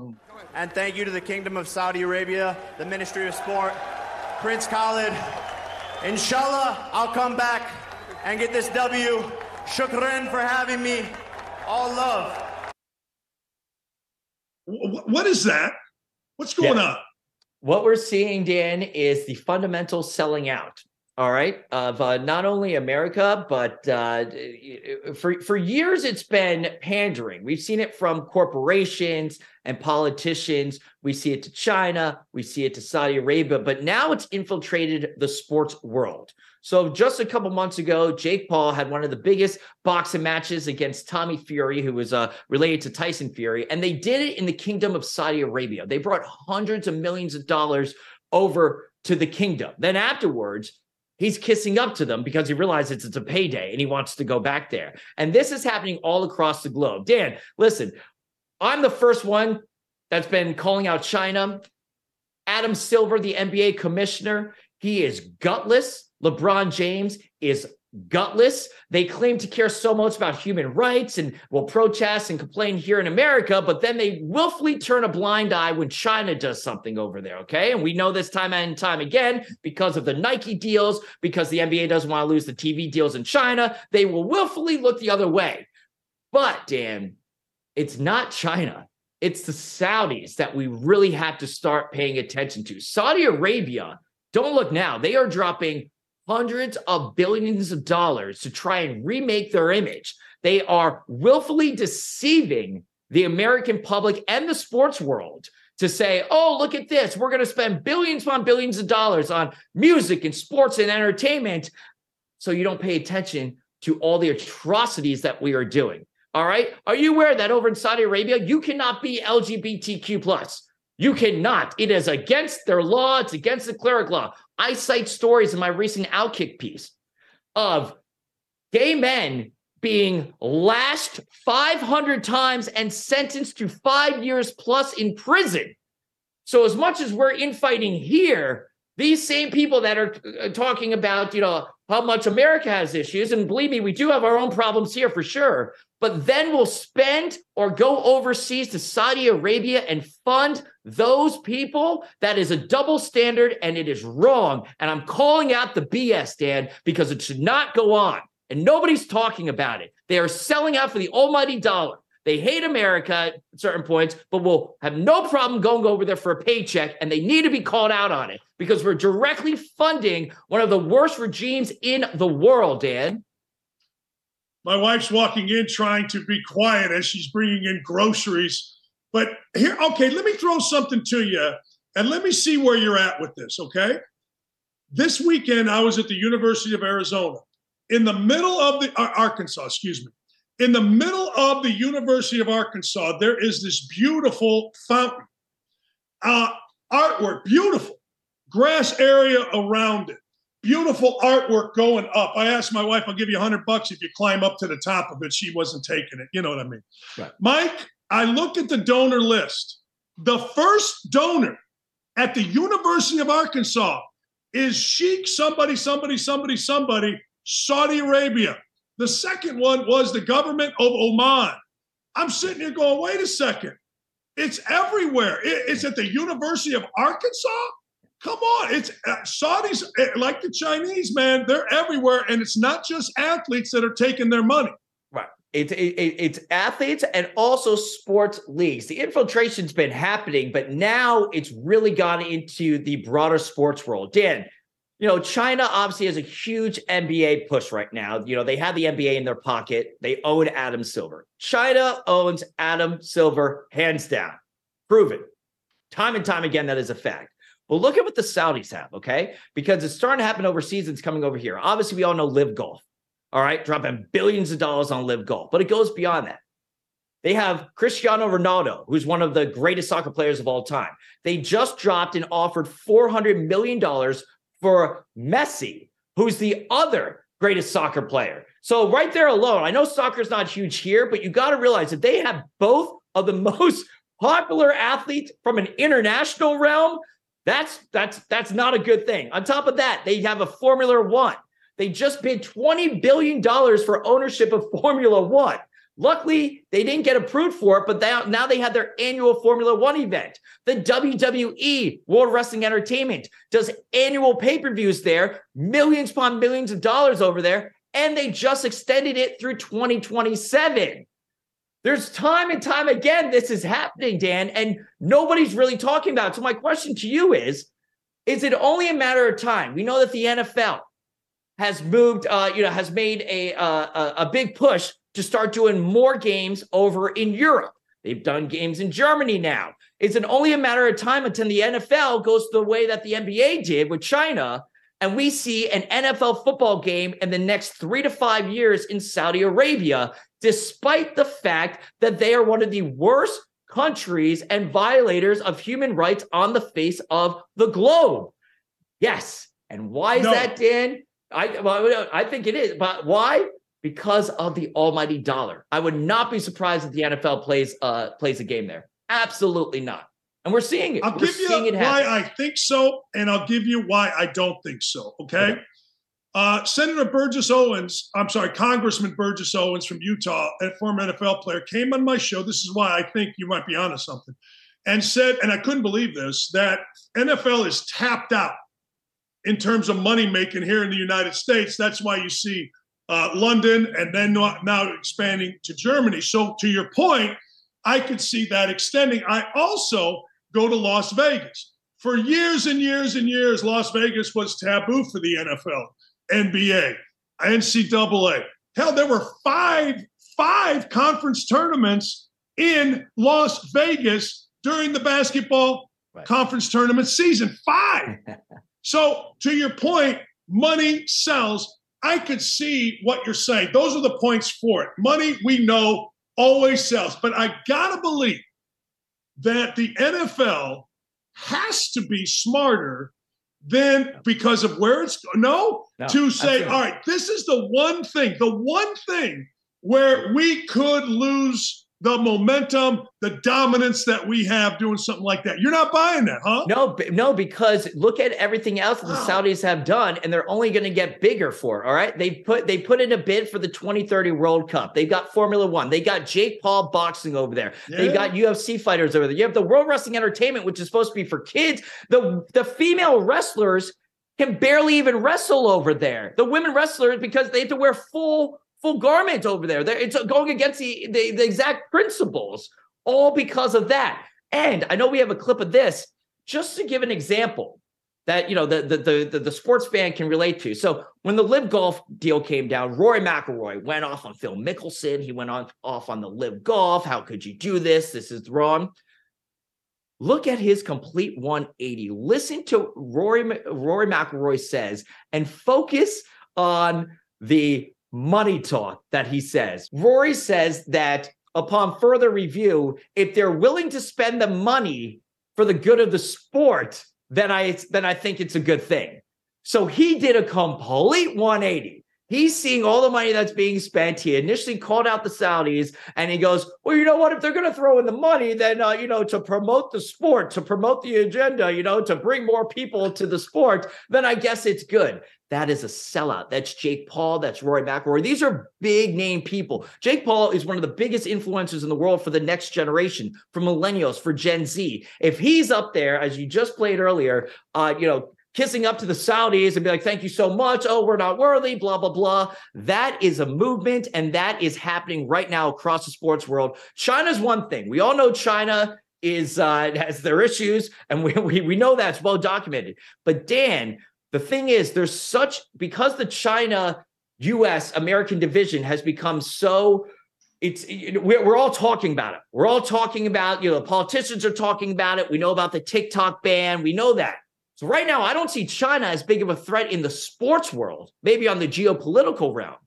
And thank you to the Kingdom of Saudi Arabia, the Ministry of Sport, Prince Khalid. Inshallah, I'll come back and get this W. Shukran for having me. All love. What is that? What's going Yeah. on? What we're seeing, Dan, is the fundamentals selling out. All right, of uh, not only America, but uh, for, for years it's been pandering. We've seen it from corporations and politicians. We see it to China, we see it to Saudi Arabia, but now it's infiltrated the sports world. So just a couple months ago, Jake Paul had one of the biggest boxing matches against Tommy Fury, who was uh, related to Tyson Fury, and they did it in the Kingdom of Saudi Arabia. They brought hundreds of millions of dollars over to the kingdom. Then afterwards, he's kissing up to them because he realizes it's a payday and he wants to go back there. And this is happening all across the globe. Dan, listen, I'm the first one that's been calling out China. Adam Silver, the NBA commissioner, he is gutless. LeBron James is gutless. They claim to care so much about human rights and will protest and complain here in America, but then they willfully turn a blind eye when China does something over there. Okay. And we know this time and time again because of the Nike deals, because the NBA doesn't want to lose the TV deals in China. They will willfully look the other way. But, Dan, it's not China. It's the Saudis that we really have to start paying attention to. Saudi Arabia, don't look now, they are dropping hundreds of billions of dollars to try and remake their image. They are willfully deceiving the American public and the sports world to say, oh, look at this. We're going to spend billions upon billions of dollars on music and sports and entertainment. So you don't pay attention to all the atrocities that we are doing. All right. Are you aware that over in Saudi Arabia, you cannot be LGBTQ plus? You cannot. It is against their law. It's against the cleric law. I cite stories in my recent Outkick piece of gay men being lashed 500 times and sentenced to five years plus in prison. So, as much as we're infighting here, these same people that are uh, talking about, you know, how much America has issues, and believe me, we do have our own problems here for sure, but then we'll spend or go overseas to Saudi Arabia and fund those people. That is a double standard and it is wrong. And I'm calling out the BS, Dan, because it should not go on. And nobody's talking about it. They are selling out for the almighty dollar. They hate America at certain points, but will have no problem going over there for a paycheck. And they need to be called out on it because we're directly funding one of the worst regimes in the world, Dan. My wife's walking in trying to be quiet as she's bringing in groceries. But here, okay, let me throw something to you and let me see where you're at with this, okay? This weekend, I was at the University of Arizona in the middle of the uh, Arkansas, excuse me in the middle of the University of Arkansas, there is this beautiful fountain, uh, artwork, beautiful, grass area around it, beautiful artwork going up. I asked my wife, "I'll give you a hundred bucks if you climb up to the top of it." She wasn't taking it. You know what I mean, right. Mike? I looked at the donor list. The first donor at the University of Arkansas is Sheikh somebody, somebody, somebody, somebody, Saudi Arabia. The second one was the government of Oman. I'm sitting here going, wait a second. It's everywhere. It's at the University of Arkansas. Come on. It's uh, Saudis, eh, like the Chinese, man, they're everywhere. And it's not just athletes that are taking their money. Right. It's, it, it's athletes and also sports leagues. The infiltration's been happening, but now it's really gone into the broader sports world. Dan, you know, China obviously has a huge NBA push right now. You know, they have the NBA in their pocket. They own Adam Silver. China owns Adam Silver hands down. Proven. Time and time again, that is a fact. But look at what the Saudis have, okay? Because it's starting to happen overseas. It's coming over here. Obviously, we all know LIV Golf. All right, dropping billions of dollars on LIV Golf, but it goes beyond that. They have Cristiano Ronaldo, who's one of the greatest soccer players of all time. They just dropped and offered $400 million for Messi, who's the other greatest soccer player. So right there alone, I know soccer's not huge here, but you got to realize that they have both of the most popular athletes from an international realm. That's that's that's not a good thing. On top of that, they have a Formula 1. They just bid 20 billion dollars for ownership of Formula 1. Luckily, they didn't get approved for it, but they, now they have their annual Formula One event. The WWE, World Wrestling Entertainment, does annual pay per views there, millions upon millions of dollars over there, and they just extended it through 2027. There's time and time again this is happening, Dan, and nobody's really talking about it. So, my question to you is Is it only a matter of time? We know that the NFL, has moved, uh, you know, has made a, uh, a big push to start doing more games over in Europe. They've done games in Germany now. It's an only a matter of time until the NFL goes the way that the NBA did with China, and we see an NFL football game in the next three to five years in Saudi Arabia, despite the fact that they are one of the worst countries and violators of human rights on the face of the globe. Yes. And why is No. that, Dan? I well, I think it is, but why? Because of the almighty dollar. I would not be surprised if the NFL plays uh plays a game there. Absolutely not. And we're seeing it. I'll we're give you why happen. I think so, and I'll give you why I don't think so. Okay. Uh, Senator Burgess Owens, I'm sorry, Congressman Burgess Owens from Utah, a former NFL player, came on my show. This is why I think you might be onto something, and said, and I couldn't believe this, that NFL is tapped out in terms of money making here in the United States. That's why you see uh, London and then now now expanding to Germany. So, to your point, I could see that extending. I also go to Las Vegas. For years and years and years, Las Vegas was taboo for the NFL, NBA, NCAA. Hell, there were five five conference tournaments in Las Vegas during the basketball conference tournament season. Five. so, to your point, money sells. I could see what you're saying. Those are the points for it. Money, we know, always sells. But I gotta believe that the NFL has to be smarter than because of where it's no, No, to say, absolutely. all right, this is the one thing, the one thing where we could lose the momentum, the dominance that we have doing something like that. You're not buying that, huh? No, no, because look at everything else that the Saudis have done, and they're only going to get bigger for it. All right, they put they put in a bid for the 2030 World Cup. They've got Formula One. They got Jake Paul boxing over there. They've got UFC fighters over there. You have the World Wrestling Entertainment, which is supposed to be for kids. The the female wrestlers can barely even wrestle over there. The women wrestlers because they have to wear full full garment over there. They're, it's going against the, the the exact principles, all because of that. And I know we have a clip of this just to give an example that you know the the the, the, sports fan can relate to. So when the LIV Golf deal came down, Rory McIlroy went off on Phil Mickelson. He went on off on the LIV Golf. How could you do this? This is wrong. Look at his complete 180. Listen to Rory Rory McIlroy says and focus on the money talk that he says. Rory says that upon further review, if they're willing to spend the money for the good of the sport, then I then I think it's a good thing. So he did a complete 180. He's seeing all the money that's being spent. He initially called out the Saudis and he goes, Well, you know what? If they're going to throw in the money, then, uh, you know, to promote the sport, to promote the agenda, you know, to bring more people to the sport, then I guess it's good. That is a sellout. That's Jake Paul. That's Roy McIlroy. These are big name people. Jake Paul is one of the biggest influencers in the world for the next generation, for millennials, for Gen Z. If he's up there, as you just played earlier, uh, you know, kissing up to the Saudis and be like, thank you so much. Oh, we're not worthy, blah, blah, blah. That is a movement, and that is happening right now across the sports world. China's one thing. We all know China is uh, has their issues, and we, we we know that's well documented. But Dan, the thing is, there's such because the China U.S. American division has become so it's we're, we're all talking about it. We're all talking about, you know, the politicians are talking about it. We know about the TikTok ban. We know that. So right now, I don't see China as big of a threat in the sports world, maybe on the geopolitical realm,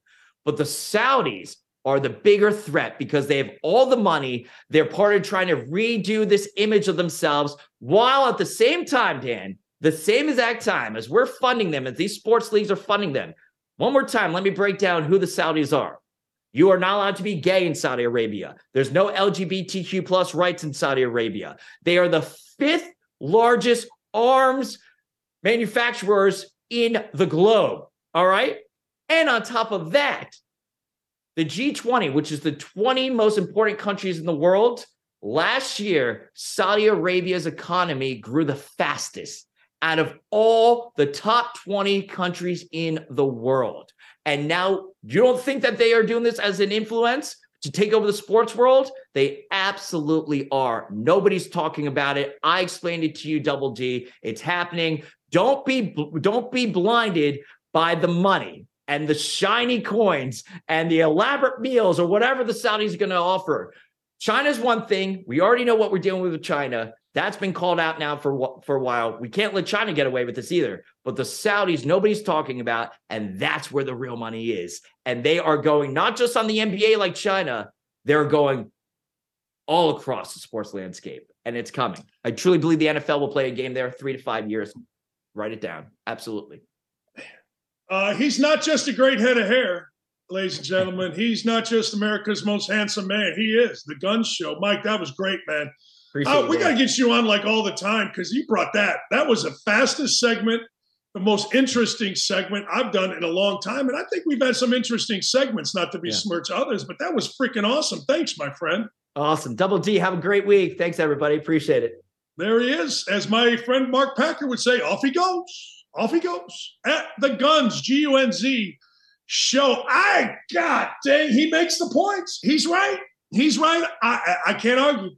but the Saudis are the bigger threat because they have all the money. They're part of trying to redo this image of themselves while at the same time, Dan, the same exact time as we're funding them, as these sports leagues are funding them. One more time, let me break down who the Saudis are. You are not allowed to be gay in Saudi Arabia. There's no LGBTQ plus rights in Saudi Arabia. They are the fifth largest arms manufacturers in the globe. All right. And on top of that, the G20, which is the 20 most important countries in the world, last year, Saudi Arabia's economy grew the fastest out of all the top 20 countries in the world. And now you don't think that they are doing this as an influence to take over the sports world? They absolutely are. Nobody's talking about it. I explained it to you, Double D. It's happening. Don't be don't be blinded by the money and the shiny coins and the elaborate meals or whatever the Saudis are going to offer. China's one thing. We already know what we're dealing with with China. That's been called out now for for a while. We can't let China get away with this either. But the Saudis, nobody's talking about, and that's where the real money is. And they are going not just on the NBA like China, they're going all across the sports landscape, and it's coming. I truly believe the NFL will play a game there three to five years. Write it down. Absolutely. Uh, he's not just a great head of hair, ladies and gentlemen. He's not just America's most handsome man. He is the gun show. Mike, that was great, man. Uh, we got to get you on like all the time because you brought that. That was the fastest segment, the most interesting segment I've done in a long time. And I think we've had some interesting segments, not to be yeah. others, but that was freaking awesome. Thanks, my friend. Awesome. Double D, have a great week. Thanks, everybody. Appreciate it. There he is. As my friend Mark Packer would say, off he goes. Off he goes. At the guns, G U N Z show. I, God dang, he makes the points. He's right. He's right. I, I, I can't argue.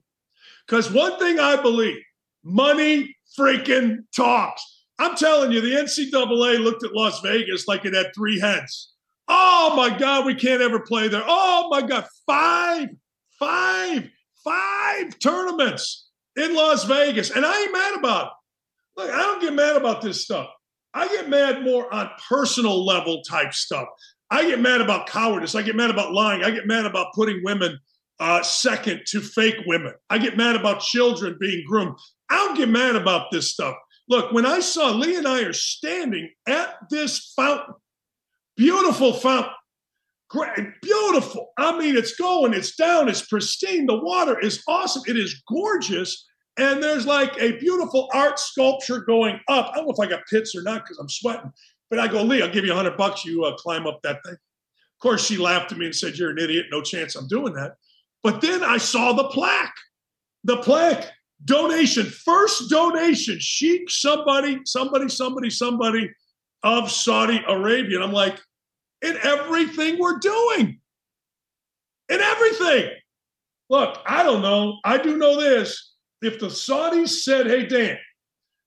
Because one thing I believe money freaking talks. I'm telling you, the NCAA looked at Las Vegas like it had three heads. Oh my God, we can't ever play there. Oh my God, five, five, five tournaments in Las Vegas. And I ain't mad about it. Look, I don't get mad about this stuff. I get mad more on personal level type stuff. I get mad about cowardice. I get mad about lying. I get mad about putting women uh, second to fake women. I get mad about children being groomed. I don't get mad about this stuff. Look, when I saw Lee and I are standing at this fountain, beautiful fountain, great, beautiful. I mean, it's going, it's down, it's pristine. The water is awesome. It is gorgeous and there's like a beautiful art sculpture going up. I don't know if I got pits or not because I'm sweating. But I go, Lee, I'll give you a hundred bucks. You uh, climb up that thing. Of course, she laughed at me and said, "You're an idiot. No chance I'm doing that." But then I saw the plaque. The plaque donation, first donation, Sheikh somebody, somebody, somebody, somebody of Saudi Arabia. And I'm like, in everything we're doing, in everything. Look, I don't know. I do know this if the Saudis said, hey, Dan,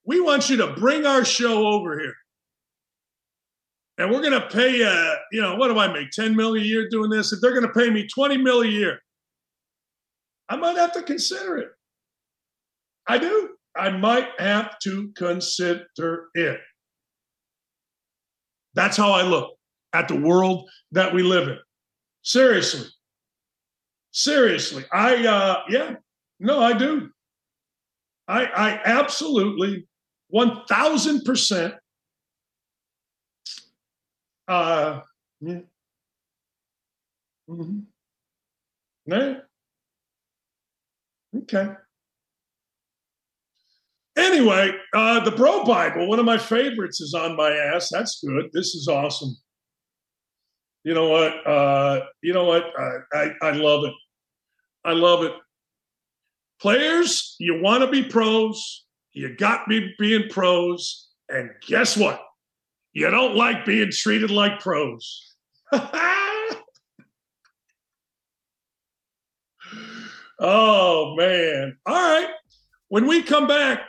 we want you to bring our show over here. And we're going to pay, uh, you know, what do I make? 10 million a year doing this? If they're going to pay me 20 million a year, I might have to consider it. I do. I might have to consider it. That's how I look at the world that we live in. Seriously. Seriously. I, uh, yeah, no, I do. I, I absolutely 1000% uh, yeah. Mm-hmm. Yeah. Okay. Anyway, uh, the Bro Bible, one of my favorites, is on my ass. That's good. This is awesome. You know what? Uh, you know what? I, I, I love it. I love it. Players, you want to be pros. You got me being pros. And guess what? You don't like being treated like pros. oh, man. All right. When we come back,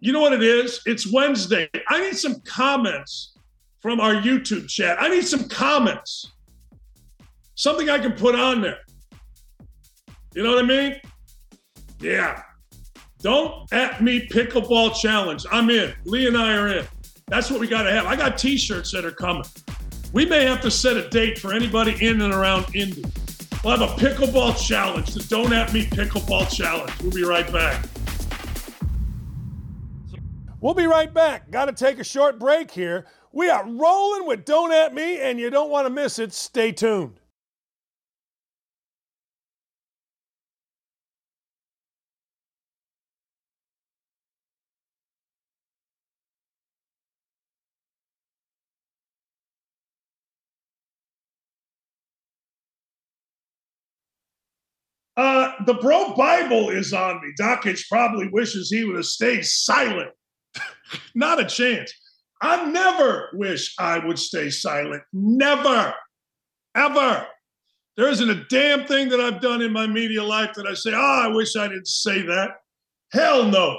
you know what it is? It's Wednesday. I need some comments from our YouTube chat. I need some comments. Something I can put on there. You know what I mean? Yeah. Don't at me pickleball challenge. I'm in. Lee and I are in. That's what we got to have. I got t shirts that are coming. We may have to set a date for anybody in and around Indy. We'll have a pickleball challenge, the Don't At Me Pickleball Challenge. We'll be right back. We'll be right back. Got to take a short break here. We are rolling with Don't At Me, and you don't want to miss it. Stay tuned. Uh, the bro Bible is on me. Dakich probably wishes he would have stayed silent. Not a chance. I never wish I would stay silent. Never, ever. There isn't a damn thing that I've done in my media life that I say, oh, I wish I didn't say that. Hell no.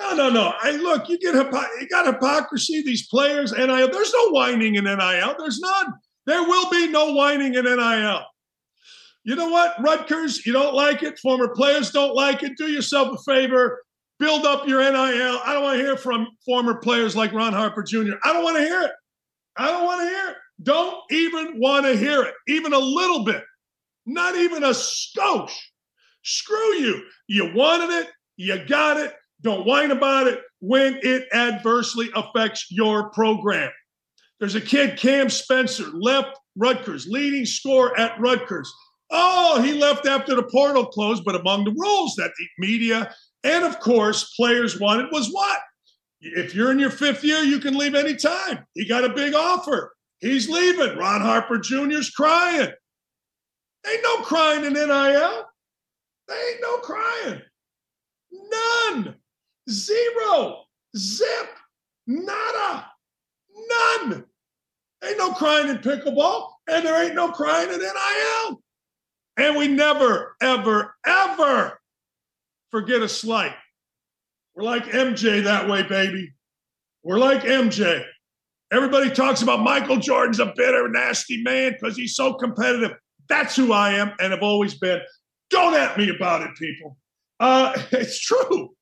No, no, no. I look, you get you got hypocrisy. These players, NIL. There's no whining in NIL. There's none. There will be no whining in NIL. You know what, Rutgers? You don't like it. Former players don't like it. Do yourself a favor. Build up your NIL. I don't want to hear from former players like Ron Harper Jr. I don't want to hear it. I don't want to hear it. Don't even want to hear it, even a little bit. Not even a skosh. Screw you. You wanted it. You got it. Don't whine about it when it adversely affects your program. There's a kid, Cam Spencer, left Rutgers, leading scorer at Rutgers. Oh, he left after the portal closed, but among the rules that the media and, of course, players wanted was what? If you're in your fifth year, you can leave anytime. He got a big offer. He's leaving. Ron Harper Jr.'s crying. Ain't no crying in NIL. There ain't no crying. None. Zero. Zip. Nada. None. Ain't no crying in pickleball, and there ain't no crying in NIL. And we never, ever, ever forget a slight. We're like MJ that way, baby. We're like MJ. Everybody talks about Michael Jordan's a bitter, nasty man because he's so competitive. That's who I am and have always been. Don't at me about it, people. Uh, it's true.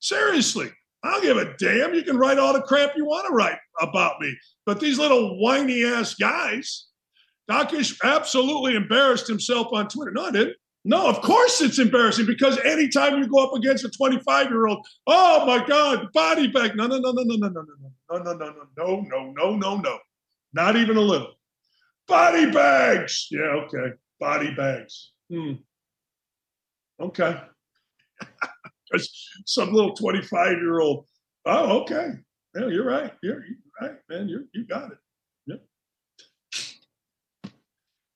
Seriously. I don't give a damn. You can write all the crap you want to write about me. But these little whiny ass guys, Dakich absolutely embarrassed himself on Twitter. No, I didn't. No, of course it's embarrassing because anytime you go up against a 25 year old, oh my God, body bag. No, no, no, no, no, no, no, no, no, no, no, no, no, no, no, no. No. No, no. Not even a little. Body bags. Yeah, okay. Body bags. Hmm. Okay. Some little 25 year old. Oh, okay. Yeah, you're right. You're, you're right, man. You you got it.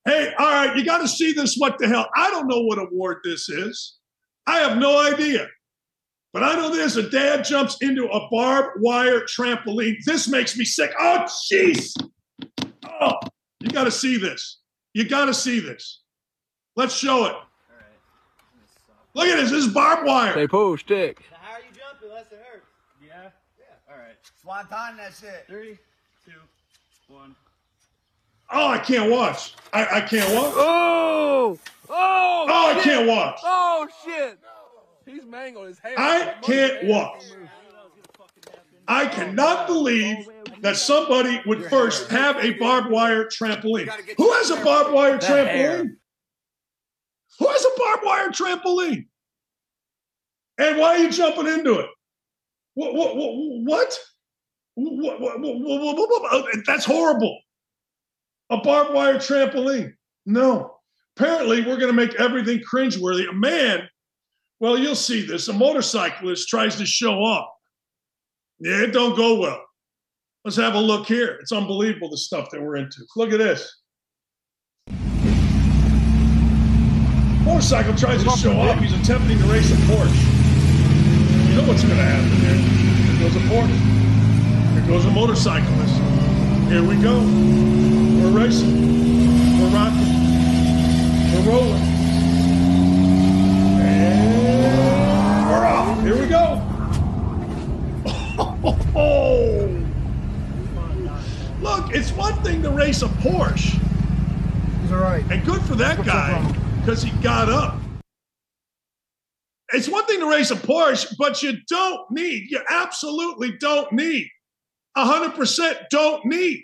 Hey, all right, you got to see this. What the hell? I don't know what award this is. I have no idea. But I know this a dad jumps into a barbed wire trampoline. This makes me sick. Oh, jeez. Oh, you got to see this. You got to see this. Let's show it. Look at this. This is barbed wire. They pull stick. How are you jumping unless it hurts? Yeah. Yeah. All right. Swanton, that's it. Three, two, one. Oh, I can't watch. I, I can't watch. Oh! Oh! Oh, I can't watch. Oh shit! He's mangled his hair. I can't watch. I cannot believe that somebody would first have a barbed wire trampoline. Who has a barbed wire trampoline? Who has a barbed wire trampoline? And why are you jumping into it? What? What? What? what, what, what, what, what, what- that's horrible. A barbed wire trampoline. No. Apparently, we're going to make everything cringeworthy. A man, well, you'll see this. A motorcyclist tries to show off. Yeah, it don't go well. Let's have a look here. It's unbelievable the stuff that we're into. Look at this. Motorcycle tries to show off. He's attempting to race a Porsche. You know what's going to happen here. Here goes a Porsche. Here goes a motorcyclist. Here we go. We're racing. We're rocking. We're rolling. And we're off. Here we go. Oh. Look, it's one thing to race a Porsche. He's all right. And good for that guy because he got up. It's one thing to race a Porsche, but you don't need, you absolutely don't need, 100% don't need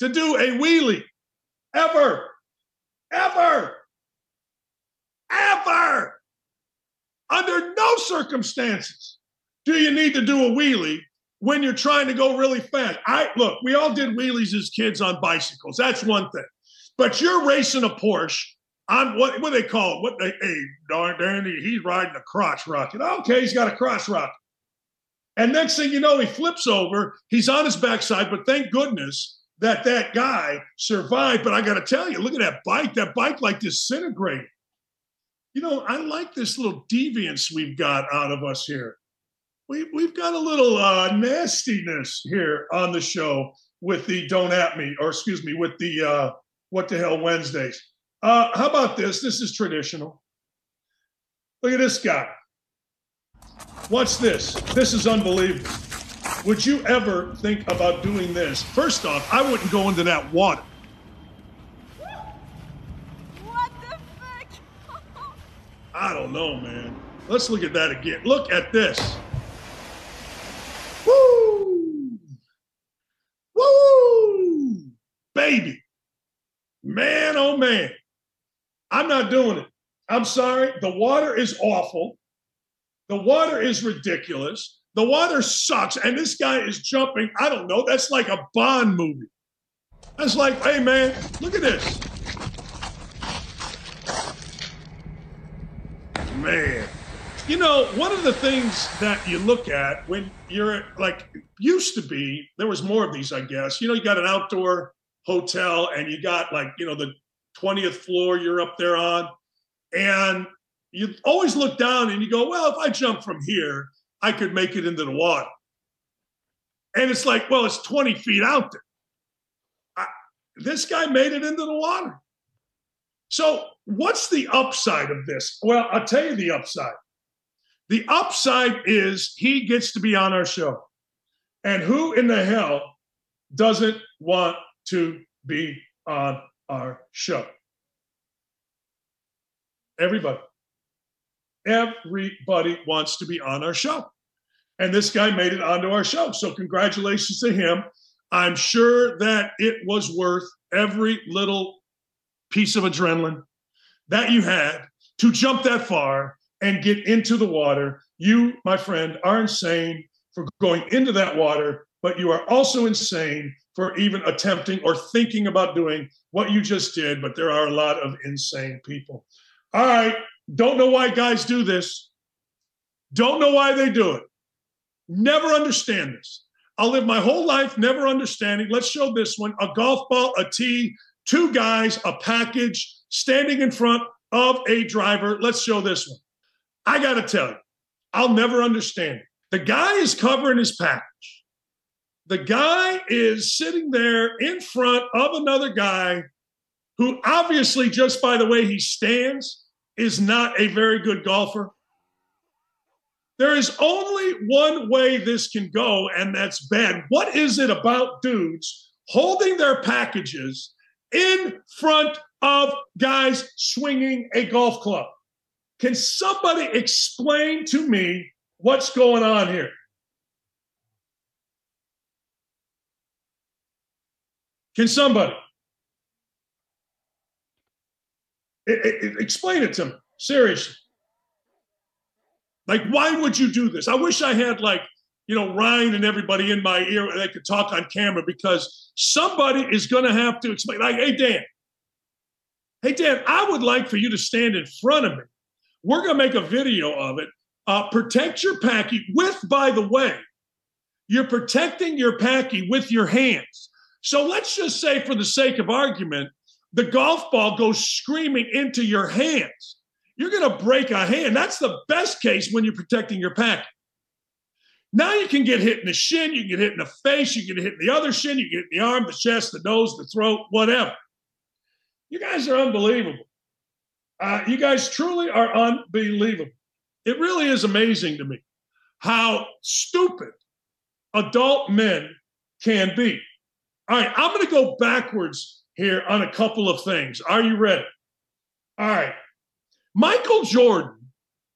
to do a wheelie ever, ever, ever. Under no circumstances do you need to do a wheelie when you're trying to go really fast. I look, we all did wheelies as kids on bicycles. That's one thing. But you're racing a Porsche on what what do they call it? What they hey, darn Danny, he's riding a crotch rocket. Okay, he's got a crotch rocket. And next thing you know, he flips over. He's on his backside, but thank goodness that that guy survived. But I got to tell you, look at that bike. That bike like disintegrated. You know, I like this little deviance we've got out of us here. We, we've got a little uh, nastiness here on the show with the don't at me, or excuse me, with the uh, what the hell Wednesdays. Uh, how about this? This is traditional. Look at this guy. What's this? This is unbelievable. Would you ever think about doing this? First off, I wouldn't go into that water. What the frick? I don't know, man. Let's look at that again. Look at this. Woo! Woo! Baby. Man, oh man. I'm not doing it. I'm sorry. The water is awful. The water is ridiculous. The water sucks. And this guy is jumping. I don't know. That's like a Bond movie. That's like, hey, man, look at this. Man. You know, one of the things that you look at when you're like, used to be, there was more of these, I guess. You know, you got an outdoor hotel and you got like, you know, the 20th floor you're up there on. And you always look down and you go, well, if I jump from here, I could make it into the water. And it's like, well, it's 20 feet out there. I, this guy made it into the water. So, what's the upside of this? Well, I'll tell you the upside. The upside is he gets to be on our show. And who in the hell doesn't want to be on our show? Everybody. Everybody wants to be on our show. And this guy made it onto our show. So, congratulations to him. I'm sure that it was worth every little piece of adrenaline that you had to jump that far and get into the water. You, my friend, are insane for going into that water, but you are also insane for even attempting or thinking about doing what you just did. But there are a lot of insane people. All right. Don't know why guys do this. Don't know why they do it. Never understand this. I'll live my whole life never understanding. Let's show this one a golf ball, a tee, two guys, a package standing in front of a driver. Let's show this one. I got to tell you, I'll never understand it. The guy is covering his package. The guy is sitting there in front of another guy who, obviously, just by the way he stands, is not a very good golfer. There is only one way this can go, and that's bad. What is it about dudes holding their packages in front of guys swinging a golf club? Can somebody explain to me what's going on here? Can somebody? It, it, explain it to me, seriously. Like, why would you do this? I wish I had like, you know, Ryan and everybody in my ear they could talk on camera because somebody is going to have to explain. Like, hey, Dan, hey, Dan, I would like for you to stand in front of me. We're going to make a video of it. Uh, protect your packy with, by the way, you're protecting your packy with your hands. So let's just say, for the sake of argument, the golf ball goes screaming into your hands. You're going to break a hand. That's the best case when you're protecting your pack. Now you can get hit in the shin, you can get hit in the face, you can get hit in the other shin, you get hit in the arm, the chest, the nose, the throat, whatever. You guys are unbelievable. Uh, you guys truly are unbelievable. It really is amazing to me how stupid adult men can be. All right, I'm going to go backwards here on a couple of things. Are you ready? All right. Michael Jordan,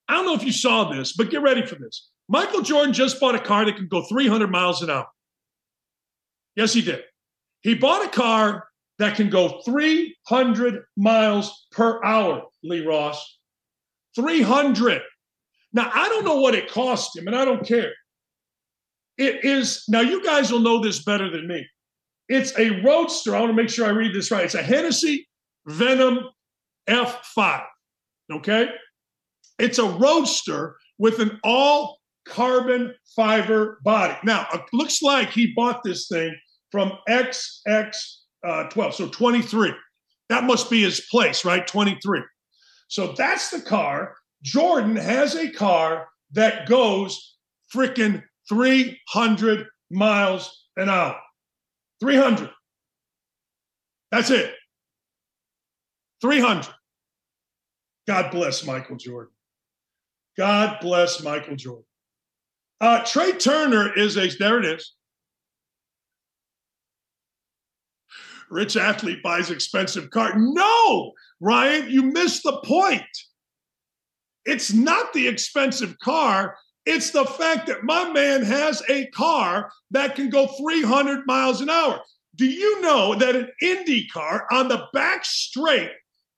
I don't know if you saw this, but get ready for this. Michael Jordan just bought a car that can go 300 miles an hour. Yes, he did. He bought a car that can go 300 miles per hour, Lee Ross. 300. Now, I don't know what it cost him, and I don't care. It is, now you guys will know this better than me. It's a roadster. I want to make sure I read this right. It's a Hennessy Venom F5. Okay. It's a roadster with an all carbon fiber body. Now, it looks like he bought this thing from XX12, uh, so 23. That must be his place, right? 23. So that's the car. Jordan has a car that goes freaking 300 miles an hour. 300. That's it. 300. God bless Michael Jordan. God bless Michael Jordan. Uh, Trea Turner is a, there it is. Rich athlete buys expensive car. No, Ryan, you missed the point. It's not the expensive car. It's the fact that my man has a car that can go 300 miles an hour. Do you know that an Indy car on the back straight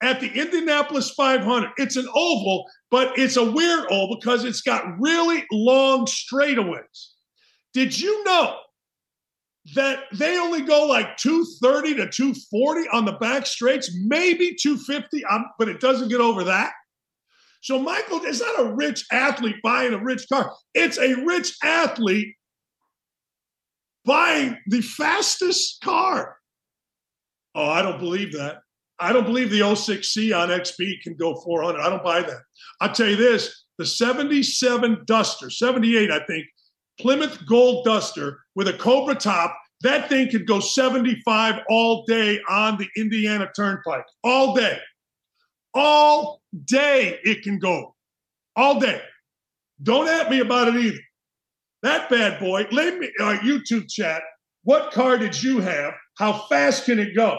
at the Indianapolis 500, it's an oval, but it's a weird oval because it's got really long straightaways. Did you know that they only go like 230 to 240 on the back straights, maybe 250, um, but it doesn't get over that? So Michael is not a rich athlete buying a rich car. It's a rich athlete buying the fastest car. Oh, I don't believe that. I don't believe the 06C on XB can go 400. I don't buy that. I'll tell you this the 77 Duster, 78, I think, Plymouth Gold Duster with a Cobra top, that thing could go 75 all day on the Indiana Turnpike, all day. All day it can go. All day. Don't at me about it either. That bad boy, let me uh, YouTube chat. What car did you have? How fast can it go?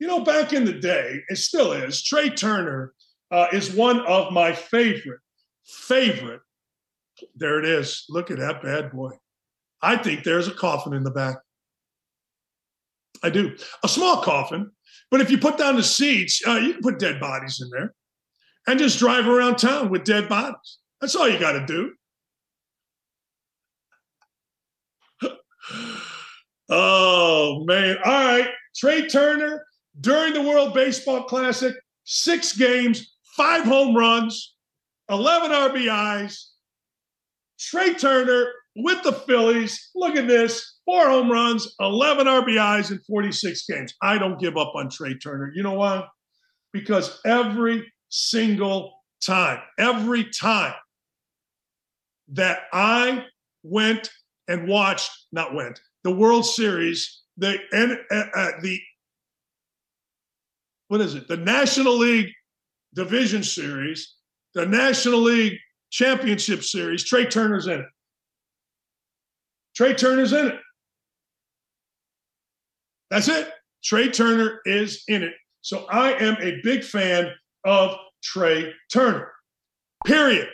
You know, back in the day, it still is. Trea Turner uh, is one of my favorite, favorite. There it is. Look at that bad boy. I think there's a coffin in the back. I do. A small coffin, but if you put down the seats, uh, you can put dead bodies in there and just drive around town with dead bodies. That's all you got to do. oh, man. All right. Trea Turner during the World Baseball Classic, six games, five home runs, 11 RBIs. Trea Turner with the Phillies. Look at this four home runs, 11 RBIs in 46 games. I don't give up on Trea Turner. You know why? Because every single time, every time that I went and watched, not went, the World Series, the, uh, uh, the what is it? The National League Division Series, the National League Championship Series. Trea Turner's in it. Trea Turner's in it. That's it. Trea Turner is in it. So I am a big fan of Trea Turner. Period.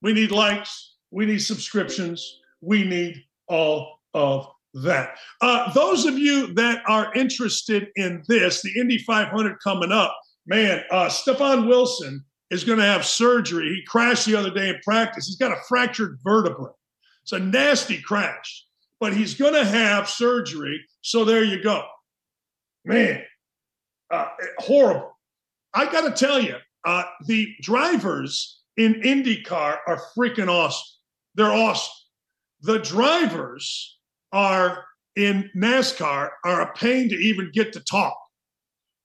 We need likes. We need subscriptions. We need all of that. Uh, those of you that are interested in this, the Indy 500 coming up, man, uh, Stefan Wilson is going to have surgery. He crashed the other day in practice. He's got a fractured vertebra. It's a nasty crash, but he's going to have surgery. So there you go. Man, uh, horrible. I got to tell you, uh, the drivers in IndyCar are freaking awesome. They're awesome. The drivers are in NASCAR are a pain to even get to talk.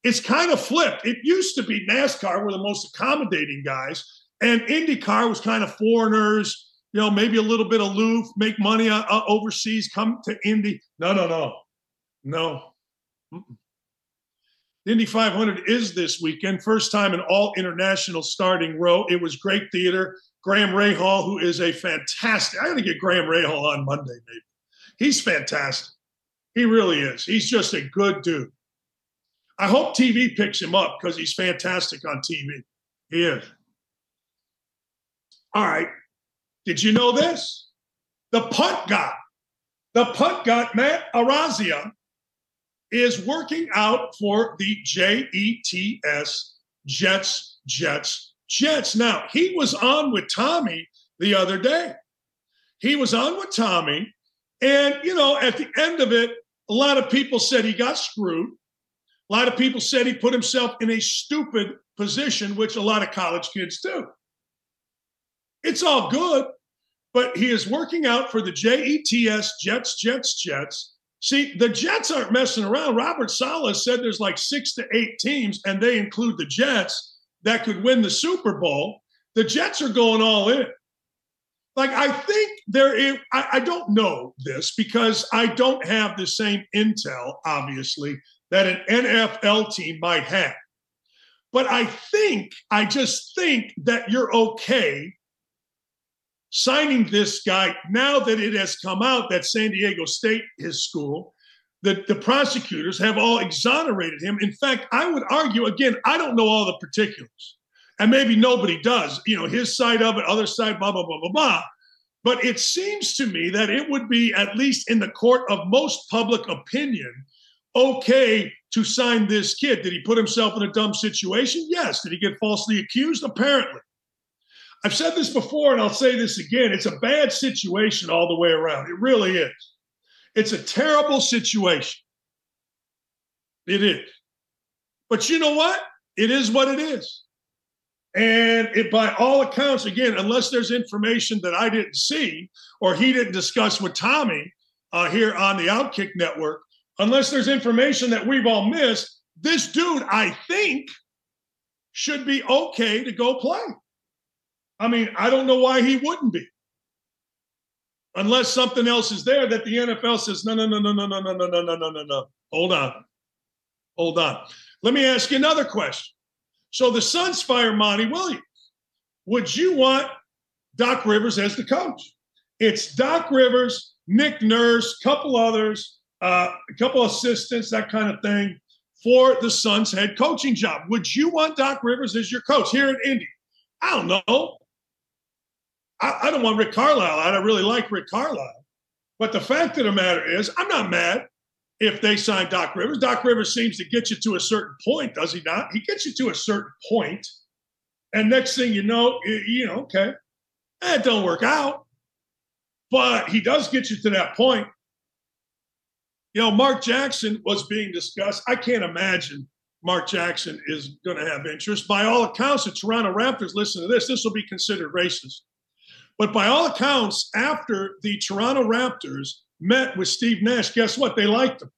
It's kind of flipped. It used to be NASCAR were the most accommodating guys, and IndyCar was kind of foreigners, you know, maybe a little bit aloof, make money uh, uh overseas, come to Indy. No, no, no, no. Mm-mm. The Indy 500 is this weekend, first time in all international starting row. It was great theater. Graham Rahal, who is a fantastic, I got to get Graham Rahal on Monday, maybe. He's fantastic. He really is. He's just a good dude. I hope TV picks him up because he's fantastic on TV. He is. All right. Did you know this? The punt guy, the punt guy, Matt Araiza, is working out for the JETS Jets, Jets, Jets. Now, he was on with Tommy the other day. He was on with Tommy and, you know, at the end of it, a lot of people said he got screwed. A lot of people said he put himself in a stupid position, which a lot of college kids do. It's all good, but he is working out for the JETS Jets, Jets, Jets. See, the Jets aren't messing around. Robert Saleh said there's like six to eight teams, and they include the Jets that could win the Super Bowl. The Jets are going all in like I think there is, I, I don't know this because I don't have the same intel, obviously, that an NFL team might have. But I think, I just think that you're okay signing this guy now that it has come out that San Diego State, his school, that the prosecutors have all exonerated him. In fact, I would argue again, I don't know all the particulars, and maybe nobody does. You know, his side of it, other side, blah blah blah blah blah. But it seems to me that it would be, at least in the court of most public opinion, okay to sign this kid. Did he put himself in a dumb situation? Yes. Did he get falsely accused? Apparently. I've said this before and I'll say this again. It's a bad situation all the way around. It really is. It's a terrible situation. It is. But you know what? It is what it is. And it, by all accounts, again, unless there's information that I didn't see or he didn't discuss with Tommy uh, here on the Outkick Network, unless there's information that we've all missed, this dude, I think, should be okay to go play. I mean, I don't know why he wouldn't be. Unless something else is there that the NFL says, no, no, no, no, no, no, no, no, no, no, no, no, no. Hold on. Hold on. Let me ask you another question. So the Suns fire Monty Williams. Would you want Doc Rivers as the coach? It's Doc Rivers, Nick Nurse, couple others, uh, a couple assistants, that kind of thing, for the Suns head coaching job. Would you want Doc Rivers as your coach here in Indy? I don't know. I, I don't want Rick Carlisle. I really like Rick Carlisle. But the fact of the matter is, I'm not mad if they sign Doc Rivers. Doc Rivers seems to get you to a certain point, does he not? He gets you to a certain point, and next thing you know, you know, okay, that don't work out, but he does get you to that point. You know, Mark Jackson was being discussed. I can't imagine Mark Jackson is going to have interest. By all accounts, the Toronto Raptors, listen to this, this will be considered racist. But by all accounts, after the Toronto Raptors met with Steve Nash, guess what? They liked him.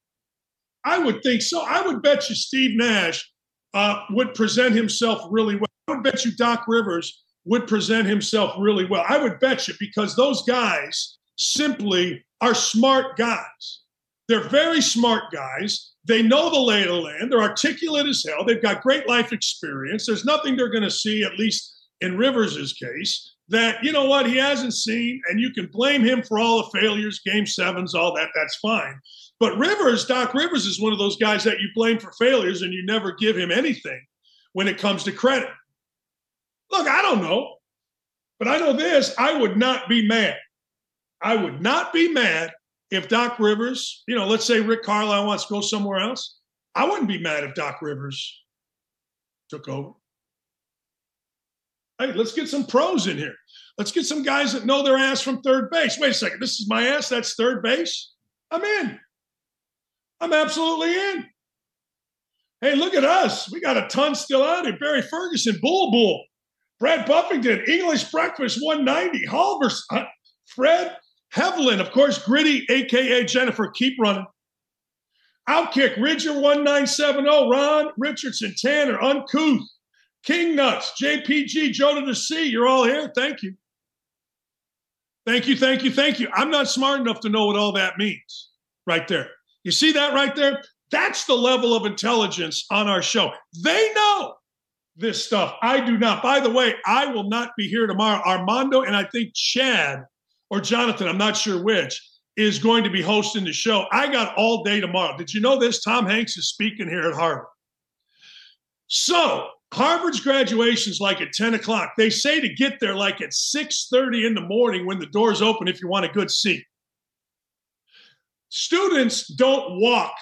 I would think so. I would bet you Steve Nash uh, would present himself really well. I would bet you Doc Rivers would present himself really well. I would bet you because those guys simply are smart guys. They're very smart guys. They know the lay of the land. They're articulate as hell. They've got great life experience. There's nothing they're going to see, at least in Rivers's case, that you know what he hasn't seen, and you can blame him for all the failures, game sevens, all that. That's fine. But Rivers, Doc Rivers, is one of those guys that you blame for failures, and you never give him anything when it comes to credit. Look, I don't know, but I know this: I would not be mad. I would not be mad if Doc Rivers, you know, let's say Rick Carlisle wants to go somewhere else. I wouldn't be mad if Doc Rivers took over. Hey, let's get some pros in here. Let's get some guys that know their ass from third base. Wait a second. This is my ass. That's third base. I'm in. I'm absolutely in. Hey, look at us. We got a ton still out here. Barry Ferguson, Bull Bull, Brad Buffington, English Breakfast 190, Halvers, uh, Fred Hevelin, of course, Gritty, AKA Jennifer. Keep running. Outkick, Ridger 1970, Ron Richardson, Tanner, Uncouth, King Nuts, JPG, Joe to Sea, you're all here. Thank you. Thank you, thank you, thank you. I'm not smart enough to know what all that means right there. You see that right there? That's the level of intelligence on our show. They know this stuff. I do not. By the way, I will not be here tomorrow. Armando and I think Chad or Jonathan, I'm not sure which, is going to be hosting the show. I got all day tomorrow. Did you know this? Tom Hanks is speaking here at Harvard. So Harvard's graduation is like at 10 o'clock. They say to get there like at 6:30 in the morning when the doors open if you want a good seat. Students don't walk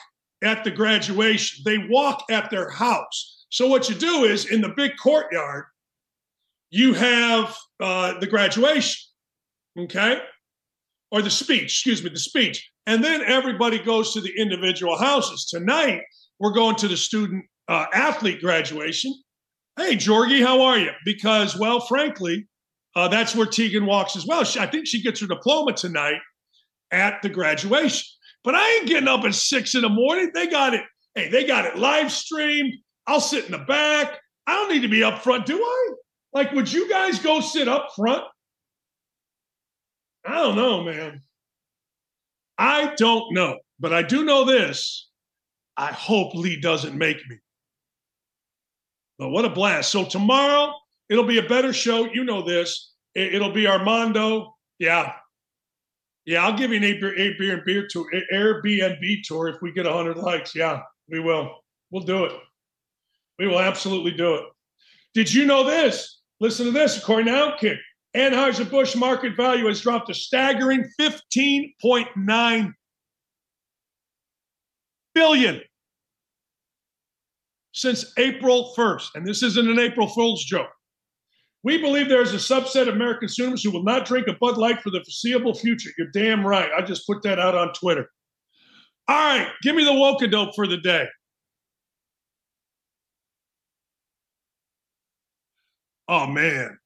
at the graduation, they walk at their house. So what you do is in the big courtyard, you have uh, the graduation, okay? Or the speech, excuse me, the speech. And then everybody goes to the individual houses. Tonight, we're going to the student uh, athlete graduation. Hey, Jorgie, how are you? Because, well, frankly, uh, that's where Tegan walks as well. She, I think she gets her diploma tonight at the graduation. But I ain't getting up at six in the morning. They got it. Hey, they got it live streamed. I'll sit in the back. I don't need to be up front, do I? Like, would you guys go sit up front? I don't know, man. I don't know. But I do know this. I hope Lee doesn't make me. But what a blast. So tomorrow, it'll be a better show. You know this. It, will be Armando. Yeah. Yeah, I'll give you an Airbnb tour, Airbnb tour if we get 100 likes. Yeah, we will. We'll do it. We will absolutely do it. Did you know this? Listen to this. According to Outkick, Anheuser-Busch market value has dropped a staggering 15.9 billion since April 1st. And this isn't an April Fool's joke. We believe there is a subset of American consumers who will not drink a Bud Light for the foreseeable future. You're damn right. I just put that out on Twitter. All right, give me the woke dope for the day. Oh man.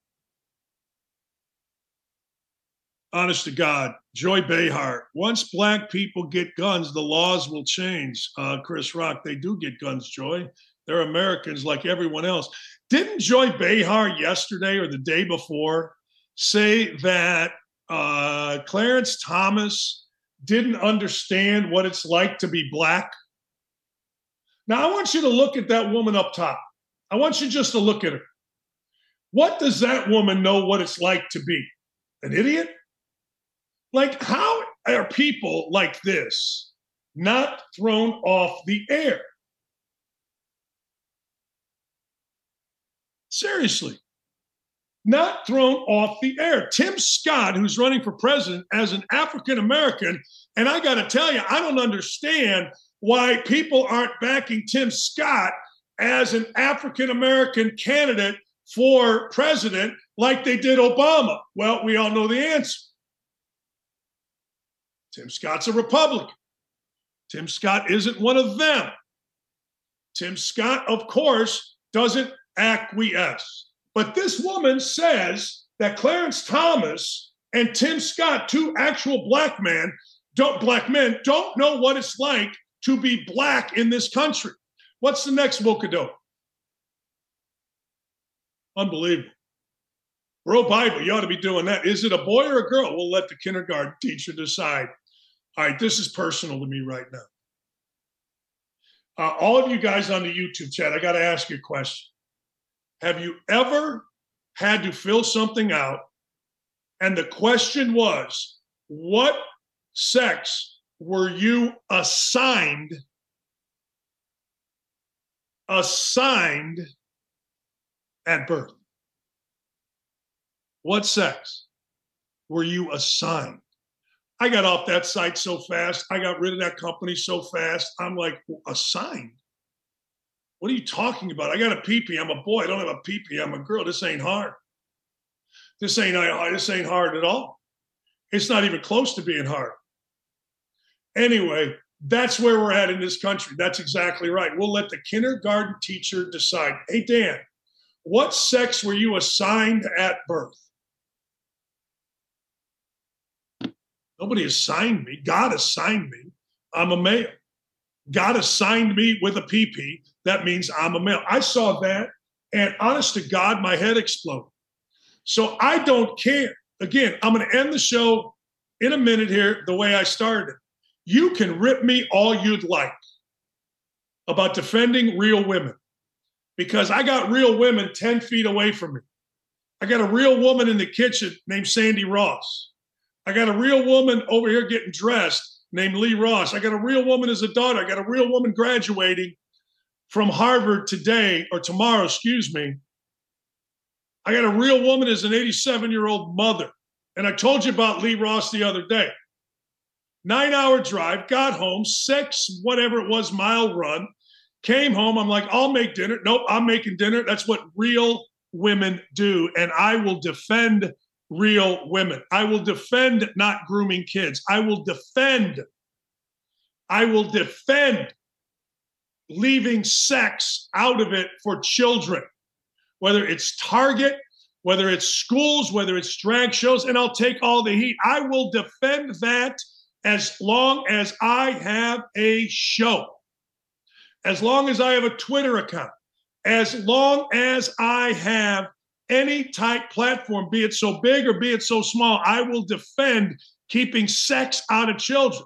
Honest to God, Joy Behar. Once black people get guns, the laws will change. Uh, Chris Rock, they do get guns, Joy. They're Americans like everyone else. Didn't Joy Behar yesterday or the day before say that uh, Clarence Thomas didn't understand what it's like to be black? Now, I want you to look at that woman up top. I want you just to look at her. What does that woman know what it's like to be? An idiot? Like, how are people like this not thrown off the air? Seriously, not thrown off the air. Tim Scott, who's running for president as an African American, and I got to tell you, I don't understand why people aren't backing Tim Scott as an African American candidate for president like they did Obama? Well, we all know the answer. Tim Scott's a Republican. Tim Scott isn't one of them. Tim Scott, of course, doesn't acquiesce. But this woman says that Clarence Thomas and Tim Scott, two actual black men, don't black men, don't know what it's like to be black in this country. What's the next Wokado? Unbelievable. Bro Bible, you ought to be doing that. Is it a boy or a girl? We'll let the kindergarten teacher decide. All right, this is personal to me right now. Uh, all of you guys on the YouTube chat, I got to ask you a question. Have you ever had to fill something out and the question was, what sex were you assigned? Assigned at birth. What sex were you assigned? I got off that site so fast. I got rid of that company so fast. I'm like, assigned? What are you talking about? I got a PP. I'm a boy. I don't have a PP. I'm a girl. This ain't hard. This ain't this ain't hard at all. It's not even close to being hard. Anyway, that's where we're at in this country. That's exactly right. We'll let the kindergarten teacher decide. Hey, Dan, what sex were you assigned at birth? Nobody assigned me. God assigned me. I'm a male. God assigned me with a PP. That means I'm a male. I saw that, and honest to God, my head exploded. So I don't care. Again, I'm going to end the show in a minute here the way I started. You can rip me all you'd like about defending real women because I got real women 10 feet away from me. I got a real woman in the kitchen named Sandy Ross. I got a real woman over here getting dressed named Lee Ross. I got a real woman as a daughter. I got a real woman graduating from Harvard today or tomorrow, excuse me. I got a real woman as an 87 year old mother. And I told you about Lee Ross the other day. Nine hour drive, got home, six, whatever it was, mile run. Came home. I'm like, I'll make dinner. Nope, I'm making dinner. That's what real women do. And I will defend real women. I will defend not grooming kids. I will defend, I will defend leaving sex out of it for children, whether it's Target, whether it's schools, whether it's drag shows, and I'll take all the heat. I will defend that as long as I have a show as long as I have a Twitter account, as long as I have any type platform, be it so big or be it so small, I will defend keeping sex out of children.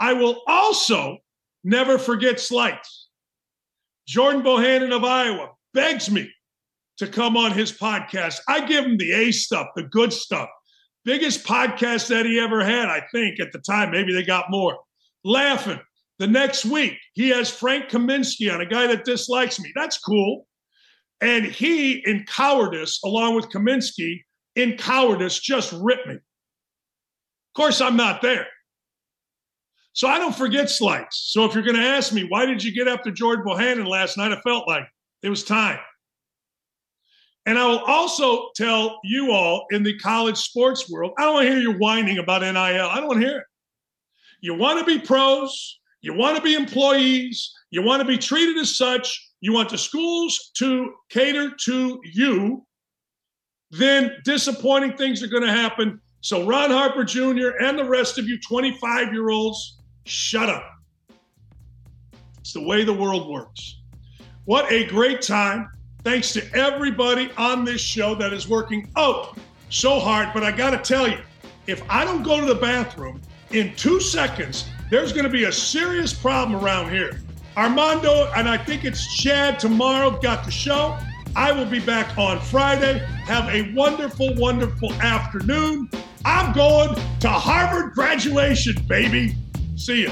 I will also never forget slights. Jordan Bohannon of Iowa begs me to come on his podcast. I give him the A stuff, the good stuff. Biggest podcast that he ever had, I think, at the time. Maybe they got more. Laughing. The next week, he has Frank Kaminsky on, a guy that dislikes me. That's cool. And he, in cowardice, along with Kaminsky, in cowardice, just ripped me. Of course, I'm not there. So I don't forget slights. So if you're going to ask me, why did you get after George Bohannon last night? I felt like it was time. And I will also tell you all in the college sports world, I don't want to hear you whining about NIL. I don't want to hear it. You want to be pros, you want to be employees, you want to be treated as such, you want the schools to cater to you, then disappointing things are going to happen. So, Ron Harper Jr. and the rest of you 25 year olds, shut up. It's the way the world works. What a great time. Thanks to everybody on this show that is working oh so hard. But I got to tell you, if I don't go to the bathroom in two seconds, there's going to be a serious problem around here. Armando, and I think it's Chad tomorrow, got the show. I will be back on Friday. Have a wonderful, wonderful afternoon. I'm going to Harvard graduation, baby. See you.